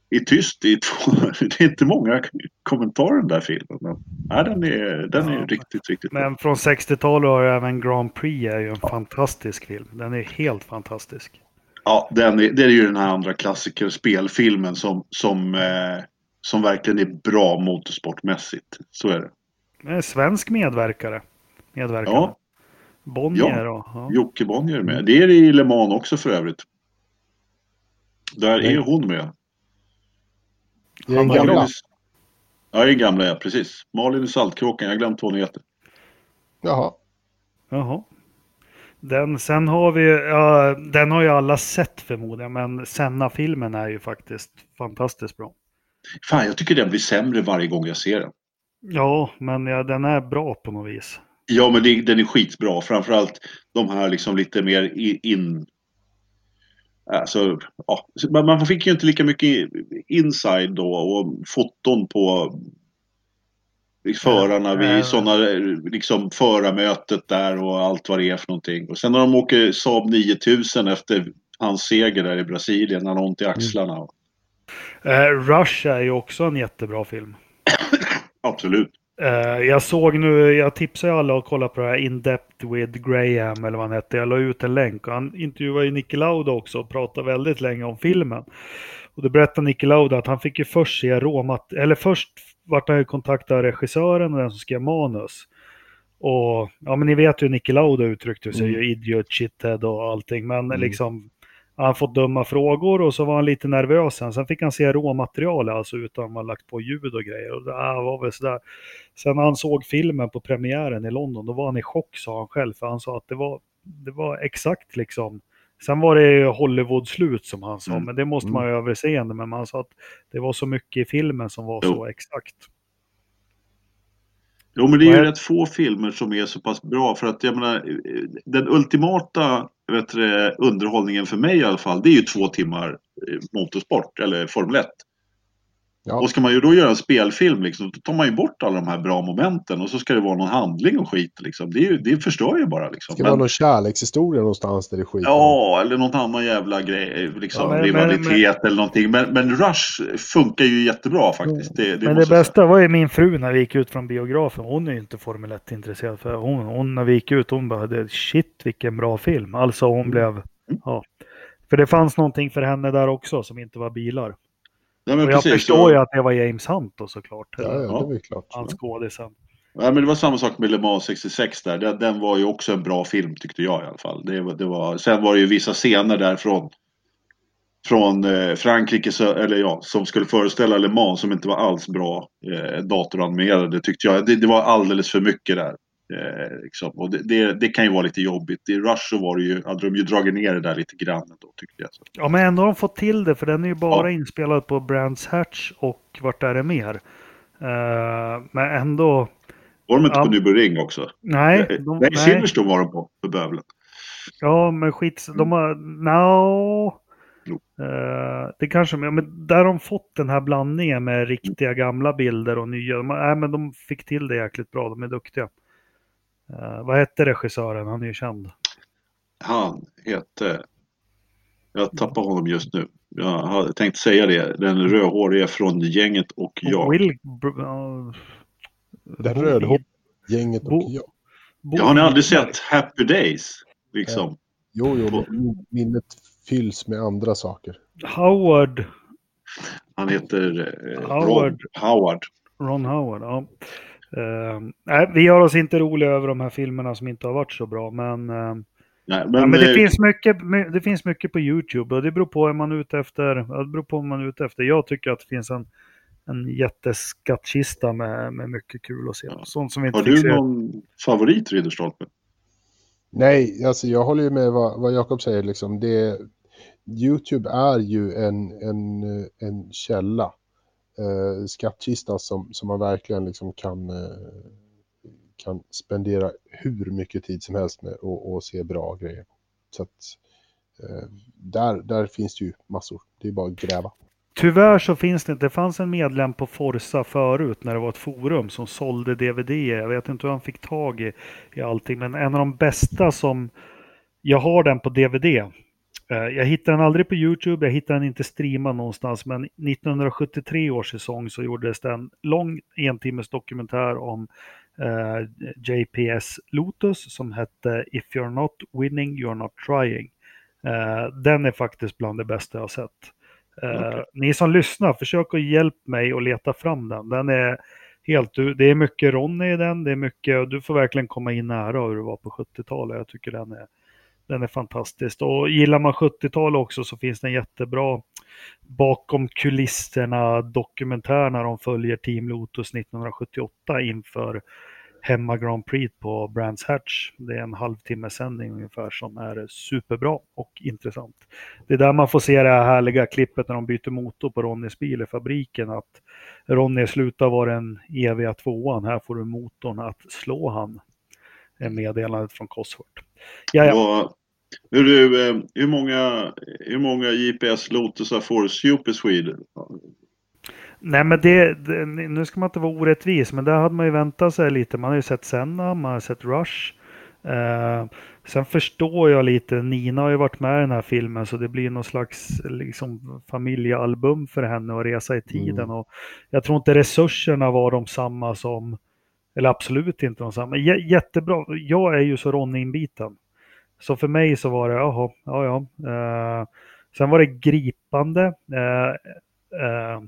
är tyst i två... [LAUGHS] Det är inte många kommentarer den där filmen. Men, nej, den är, den är
Ja,
riktigt, riktigt bra.
Men från 60-talet har ju även Grand Prix är ju en fantastisk film. Den är helt fantastisk.
Ja, den är, det är ju den här andra klassiker spelfilmen som, som, eh, som verkligen är bra motorsportmässigt. Så är det.
Är svensk medverkare. Medverkare.
Ja.
Bonnier och... Ja.
Jocke Bonnier är med. Det är det i Le Mans också för övrigt. Där är hon med.
Det är en
Han var
gamla.
Ja, i gamla ja, precis. Malin i Saltkråkan. Jag har glömt vad hon heter.
Jaha.
Jaha. Den, sen har vi, ja, den har ju alla sett förmodligen, men Senna-filmen är ju faktiskt fantastiskt bra.
Fan, jag tycker den blir sämre varje gång jag ser den.
Ja, men ja, den är bra på något vis.
Ja, men det, den är skitbra. Framförallt de här liksom lite mer in... Alltså, ja. Man, fick ju inte lika mycket inside då och foton på förarna vid sådana liksom förarmötet där och allt vad det är för någonting. Och sen när de åker Saab 9000 efter hans seger där i Brasilien, han har ont i axlarna.
Eh, Rush är ju också en jättebra film. [COUGHS]
Absolut.
Eh, jag såg nu, jag tipsar ju alla att kolla på det här In Depth with Graham eller vad han hette. Jag la ut en länk och han intervjuade ju Niki Lauda också och pratade väldigt länge om filmen. Och då berättade Niki Lauda att han fick ju först se råmat, eller först vart han ju kontaktad regissören och den som skrev manus. Och ja men ni vet ju hur Niki Lauda uttryckte sig,
Mm.
idiot, shithead och allting. Men
Mm.
liksom han fått dumma frågor och så var han lite nervös sen. Sen fick han se råmaterialet, alltså utan att man lagt på ljud och grejer. Och det var väl sådär. Sen när han såg filmen på premiären i London, då var han i chock sa han själv. För han sa att det var, det var exakt liksom. Sen var det Hollywood-slut som han sa,
Mm.
men det måste man ju överseende med. Men han sa att det var så mycket i filmen som var
Jo.
så exakt.
Jo, men det är ju rätt få filmer som är så pass bra för att jag menar eh, den ultimata vet underhållningen för mig i alla fall det är ju två timmar eh, motorsport eller Formel 1.
Ja.
Och ska man ju då göra en spelfilm liksom, då tar man ju bort alla de här bra momenten och så ska det vara någon handling och skit liksom. Det, är ju, det förstör ju bara liksom.
Det ska
Men-
vara någon kärlekshistoria någonstans där det skiter.
Ja, eller någon annan jävla grej, liksom
Ja, men-
rivalitet eller någonting. Men, men Rush funkar ju jättebra faktiskt. Det, det
Men det bästa var ju min fru när vi gick ut från biografen. Hon är ju inte Formel 1-intresserad. För hon, hon, när vi gick ut, hon bara "Det- shit vilken bra film. Alltså hon
Mm.
blev, ja. För det fanns någonting för henne där också som inte var bilar.
Ja, men
Och jag
precis.
förstår ju att det var James Hunt då såklart.
Ja, ja, det är klart.
Han skådisen.
Ja, men det var samma sak med Le Mans 66 där. Den, den var ju också en bra film tyckte jag i alla fall. Det, var- det var, sen var det ju vissa scener där från, från eh, Frankrike, så, eller ja, som skulle föreställa Le Mans som inte var alls bra eh, datoranimerade tyckte jag. Det, det var alldeles för mycket där. Eh, liksom. Och det, det, det kan ju vara lite jobbigt. I Rush så var det ju, hade de ju dragit ner det där lite grann då tyckte jag. Så.
Ja men ändå har de fått till det för den är ju bara
Ja.
inspelad på Brands Hatch och vart är det mer? Eh, men ändå,
Var de inte
Ja.
på Nürburgring också?
nej.
Eh,
De,
nej. Silverstone var de på, för bövelen.
Ja, men skit, de har, no.
Jo.
Eh, det kanske, men där har de fått den här blandningen med riktiga gamla bilder och nya. De, nej, men de fick till det jäkligt bra, de är duktiga. Eh, vad hette regissören? Han är ju känd.
Han hette... Jag tappar honom just nu. Jag hade tänkt säga det. Den rödhåriga från gänget och jag.
Will... Uh,
Det rödhåriga gänget och jag.
Jag har ni aldrig sett Happy Days? Liksom.
Jo, jo, minnet fylls med andra saker.
Howard.
Han heter eh,
Howard.
Rob Howard.
Ron Howard, ja. Eh, nej, vi gör oss inte roliga över de här filmerna som inte har varit så bra, men, eh,
Nej, men,
ja, men det,
eh,
finns mycket, my- det finns mycket på YouTube och det beror på vad man ute efter. Det beror på vad man är ute efter. Jag tycker att det finns en, en jätteskattkista med, med mycket kul att se.
Ja.
Sånt som vi inte
Har du
se.
någon favorit Ridderstolpe?
Nej, alltså jag håller ju med vad, vad Jakob säger. Liksom. Det, YouTube är ju en, en, en källa. Eh, skattkista som, som man verkligen liksom kan, eh, kan spendera hur mycket tid som helst med och, och se bra grejer. Så att eh, där, där finns det ju massor. Det är bara att gräva.
Tyvärr så finns det inte. Det fanns en medlem på Forsa förut när det var ett forum som sålde DVD. Jag vet inte hur han fick tag i, i allting, men en av de bästa som jag har den på DVD. Eh, Jag hittar den aldrig på YouTube, jag hittar den inte streamad någonstans, men 1973 års säsong så gjordes det en lång entimmes dokumentär om eh, JPS Lotus som hette If you're not winning, you're not trying. Eh, den är faktiskt bland det bästa jag har sett. Eh,
Okej.
Ni som lyssnar, försök att hjälpa mig att leta fram den. Den är helt, det är mycket Ronny i den, det är mycket, du får verkligen komma in nära hur det var på 70-talet. Jag tycker den är, den är fantastisk. Och gillar man 70-tal också så finns det en jättebra bakom kulisserna dokumentär när de följer Team Lotus 1978 inför hemma Grand Prix på Brands Hatch. Det är en halvtimme sändning ungefär som är superbra och intressant. Det är där man får se det här härliga klippet när de byter motor på Ronnys bil i fabriken. Att Ronny slutar vara den eviga tvåan. Här får du motorn att slå han. Är meddelandet från Cosworth.
Ja, ja. Hur, du, eh, hur, många, hur många JPS Lotusar får Super Swede?
Nej, men det, det, nu ska man inte vara orättvis, men där hade man ju väntat sig lite. Man har ju sett Senna, man har sett Rush. Eh, sen förstår jag lite, Nina har ju varit med i den här filmen så det blir någon slags liksom, familjealbum för henne att resa i tiden. Mm. Och jag tror inte resurserna var de samma som, eller absolut inte de samma. J jättebra, jag är ju så Ronny-inbiten. Så för mig så var det, jaha, ja ja. Eh, sen var det gripande. Eh, eh,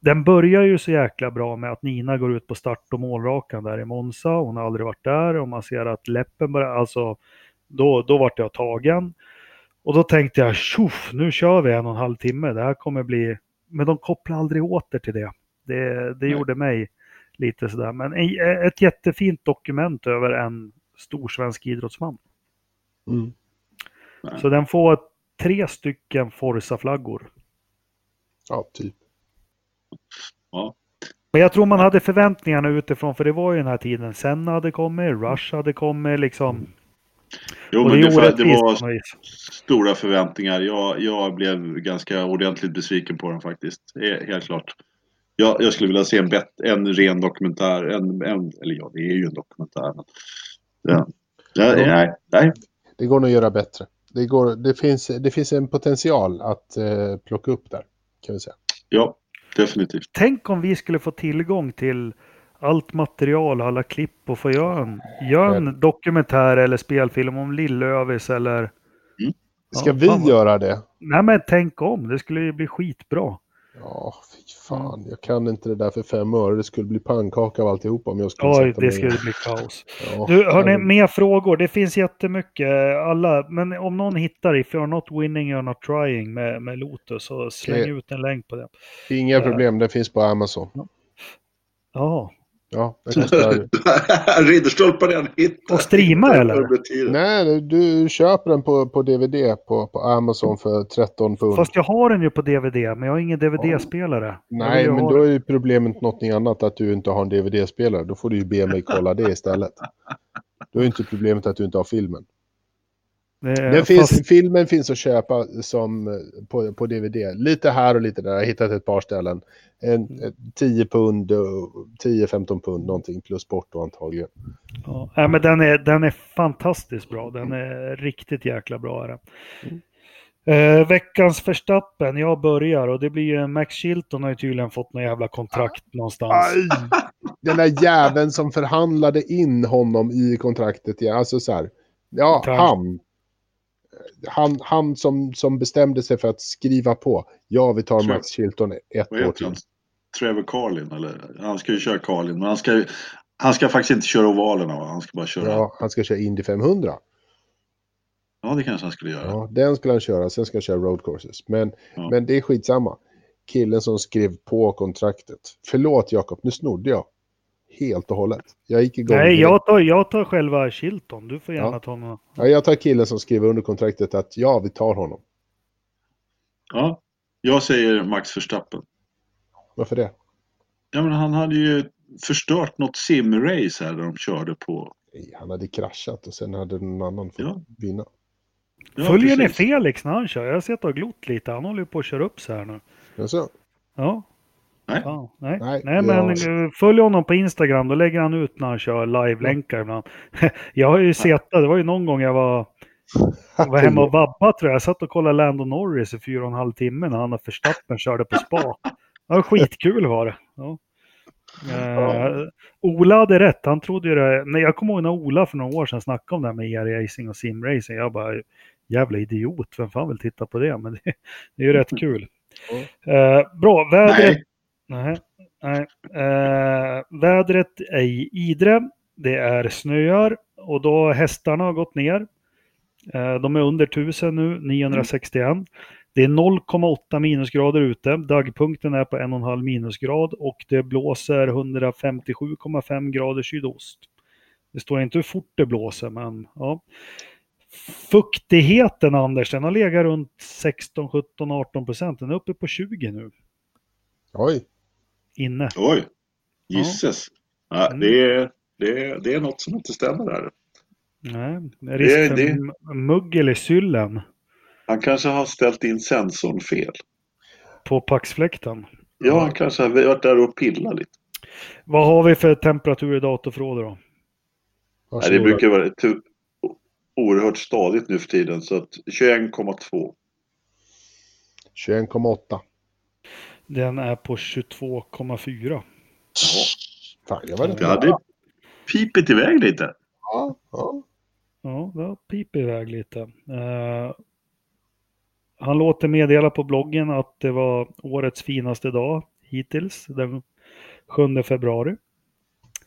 den börjar ju så jäkla bra med att Nina går ut på start och målrakan där i Monza. Hon har aldrig varit där och man ser att läppen börjar, alltså då, då vart jag tagen. Och då tänkte jag, tjoff, nu kör vi en och en halv timme. Det här kommer bli... Men de kopplar aldrig åter till det. Det, det gjorde mig lite sådär. Men ett jättefint dokument över en stor svensk idrottsman. Mm. Så den får tre stycken Forza-flaggor.
Ja, typ.
Ja. Men jag tror man hade förväntningarna utifrån, för det var ju den här tiden. Sen hade kommit, Rush hade kommit liksom.
Jo, men det, det, det var stora förväntningar. Jag, jag blev ganska ordentligt besviken på den faktiskt. Helt klart. Jag, jag skulle vilja se en, bet, en ren dokumentär. En, en, eller ja, det är ju en dokumentär. Men, ja. Ja, nej, nej.
Det går nog att göra bättre. Det, går, det, finns, det finns en potential att eh, plocka upp där, kan vi säga.
Ja, definitivt.
Tänk om vi skulle få tillgång till allt material, alla klipp och få göra en, göra en dokumentär eller spelfilm om Lillövis eller...
Mm. Ska ja, vi göra det?
Nej men tänk om, det skulle ju bli skitbra.
Ja, fy fan. Mm. Jag kan inte det där för fem öre. Det skulle bli pannkaka av alltihop om jag skulle
Oj, sätta det skulle bli kaos. Ja, du, hörni, men... mer frågor. Det finns jättemycket. Alla, men om någon hittar If you're not winning you're not trying med, med Lotus så släng det... ut en länk på det.
Inga problem, det finns på Amazon.
Ja,
Ja, det kostar... [LAUGHS]
Ridderstolpen är en hit.
Och streama eller?
Nej, du köper den på, på DVD på, på Amazon för 13 pund.
Fast jag har den ju på DVD, men jag har ingen DVD-spelare.
Nej, men då är problemet någonting annat att du inte har en DVD-spelare. Då får du ju be mig kolla det istället. Då är inte problemet att du inte har filmen. Den finns, fast... Filmen finns att köpa som eh, på, på DVD. Lite här och lite där. Jag har hittat ett par ställen. En, 10 pund, 10-15 pund någonting plus porto antagligen.
Ja, men den är, den är fantastiskt bra. Den är riktigt jäkla bra. Är den. Mm. Eh, veckans förstappen, jag börjar och det blir ju Max Chilton har ju tydligen fått någon jävla kontrakt ah. någonstans. Aj,
den där jäveln som förhandlade in honom i kontraktet. Ja, alltså så här, ja, han han, han som, som bestämde sig för att skriva på. Ja, vi tar Max Chilton ett år till.
Trevor Carlin, eller han ska ju köra Carlin, men han ska, han ska faktiskt inte köra ovalerna, han ska bara köra.
Ja, han ska köra Indy 500.
Ja, det kanske han skulle göra.
Ja, den skulle han köra, sen ska han köra road courses. Men, ja. men det är skitsamma. Killen som skrev på kontraktet. Förlåt Jakob, nu snodde jag helt och hållet. Jag gick igång.
Nej, jag tar, jag tar själva Chilton. Du får gärna ja. ta honom.
Ja, jag tar killen som skriver under kontraktet att ja, vi tar honom.
Ja, jag säger Max Verstappen.
Varför det?
Ja, men han hade ju förstört något simrace här där de körde på.
Nej, han hade kraschat och sen hade någon annan fått ja. vinna.
Ja, Följer ni Felix när han kör? Jag har sett och glott lite. Han håller ju på att köra upp sig här nu.
Jaså?
Ja.
Nej.
Ja, nej. nej. nej men jag... följ honom på Instagram, då lägger han ut när han kör live-länkar ibland. [LAUGHS] jag har ju sett det, det var ju någon gång jag var, jag var hemma och [LAUGHS] vabba tror jag. Jag satt och kollade Lando Norris i fyra och en halv timme när han och Verstappen körde på spa. Det var skitkul var det. Ja. Uh, Ola hade rätt, han trodde ju det. Nej, jag kommer ihåg när Ola för några år sedan snackade om det här med e-racing och simracing. Jag bara, jävla idiot, vem fan vill titta på det? Men det, det är ju rätt [LAUGHS] kul. Uh, bra, vädret. Nej. Nej. nej. Eh, vädret är i Idre. Det är snöar och då hästarna har gått ner. Eh, de är under 1000 nu, 961. Mm. Det är 0,8 minusgrader ute. Dagpunkten är på 1,5 minusgrad och det blåser 157,5 grader sydost. Det står inte hur fort det blåser, men ja. Fuktigheten, Anders, den har legat runt 16, 17, 18 procent. Den är uppe på 20 nu,
Oj,
inne.
Oj, gisses. Ja,
Mm.
det, är, det, är, det är något som inte stämmer där.
Nej,
Det-
för
det-
m- muggel i syllen
Han kanske har ställt in sensorn fel.
på paxfläkten.
Ja, han kanske har varit där och pillat lite.
Vad har vi för temperatur i datorförrådet då?
Nej, det brukar vara tu- oerhört stadigt nu för tiden. Så att 21,2.
21,8.
Den är på 22,4.
Fan, jag var inte
Det hade pipit iväg lite.
Ja, ja.
Ja, det piper iväg lite. Eh, han låter meddela på bloggen att det var årets finaste dag hittills, den 7 februari.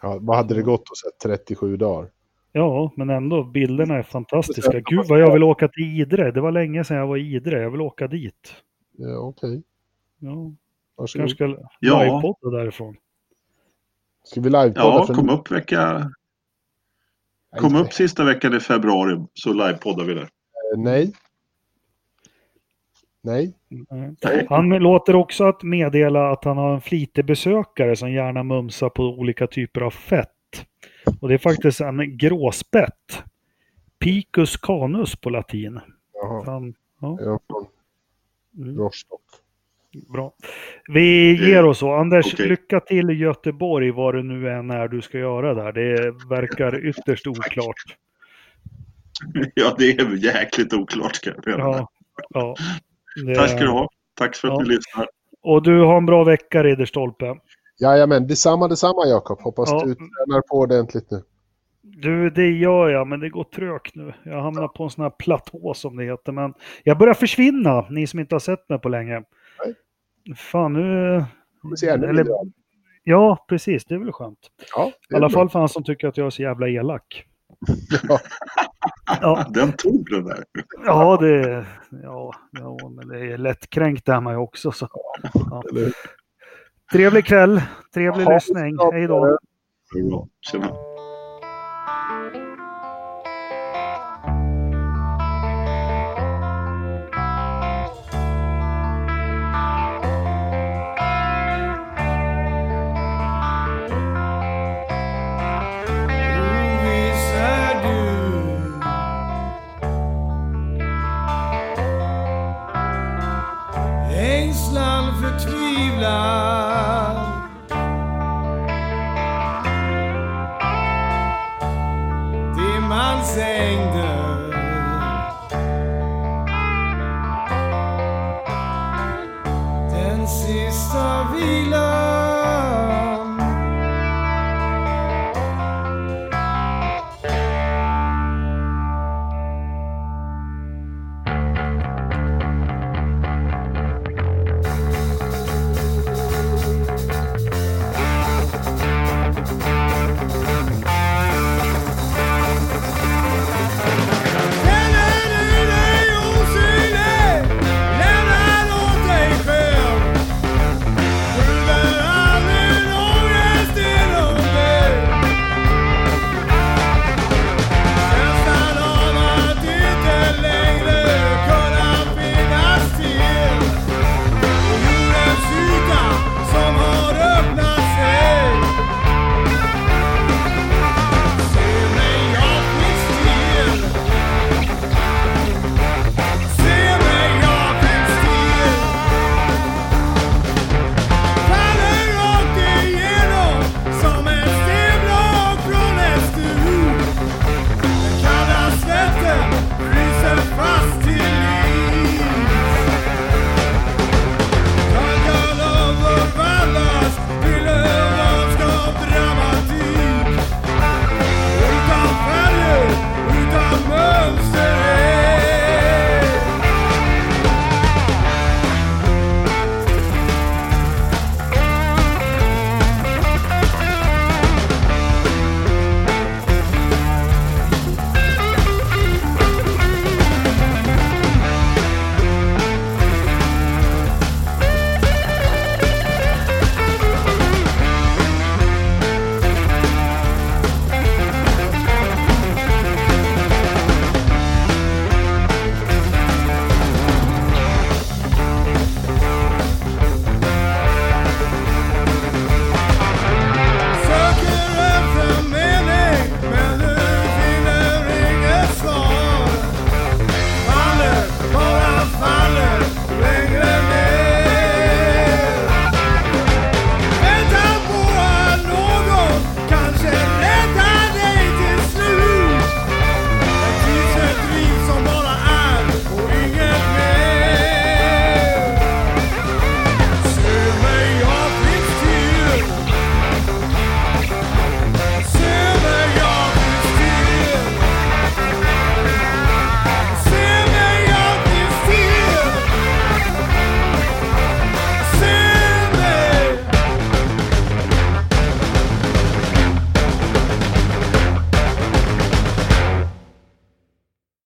ja, vad hade det gått att säga 37 dagar?
Ja, men ändå, bilderna är fantastiska. Gud vad jag vill åka till Idre. Det var länge sedan jag var i Idre. Jag vill åka dit.
Ja, Okej,
Ja,
varsågod.
kanske ska
Ja.
livepodda därifrån.
Ska vi livepodda?
Ja, kom upp vecka... Kom upp sista veckan i februari så livepoddar vi där.
eh, Nej. Nej.
Nej. Han låter också att meddela att han har en flitig besökare som gärna mumsar på olika typer av fett. Och det är faktiskt en gråspett. Picus canus på latin.
Jaha.
Han, ja,
Jag är från
mm,
Rostock.
Bra. Vi ger oss så. Anders,
Okej.
lycka till i Göteborg vad det nu än är du ska göra där. Det verkar ytterst oklart. [LAUGHS]
Ja, det är jäkligt oklart kan jag.
Ja, ja. Det-
Tack ska du ha. Tack för att
Ja.
ni lyssnar.
Och du har en bra vecka Ridderstolpe.
Jajamän, detsamma detsamma Jakob. Hoppas
Ja.
du tränar på ordentligt nu.
Du, det gör jag, men det går trögt nu. Jag hamnar på en sån här platå som det heter. Men jag börjar försvinna, ni som inte har sett mig på länge. Fan, nu... Eller-. Ja, precis. Det är väl skönt.
Ja,
I alla
bra.
fall för han som tycker att jag är så jävla elak. [LAUGHS]
Ja.
Ja,
Den tog den där.
ja, det... Ja, ja, men det är lättkränkt är man ju också. Så. Ja. Trevlig kväll, trevlig lyssning. Hej då.
Tjena.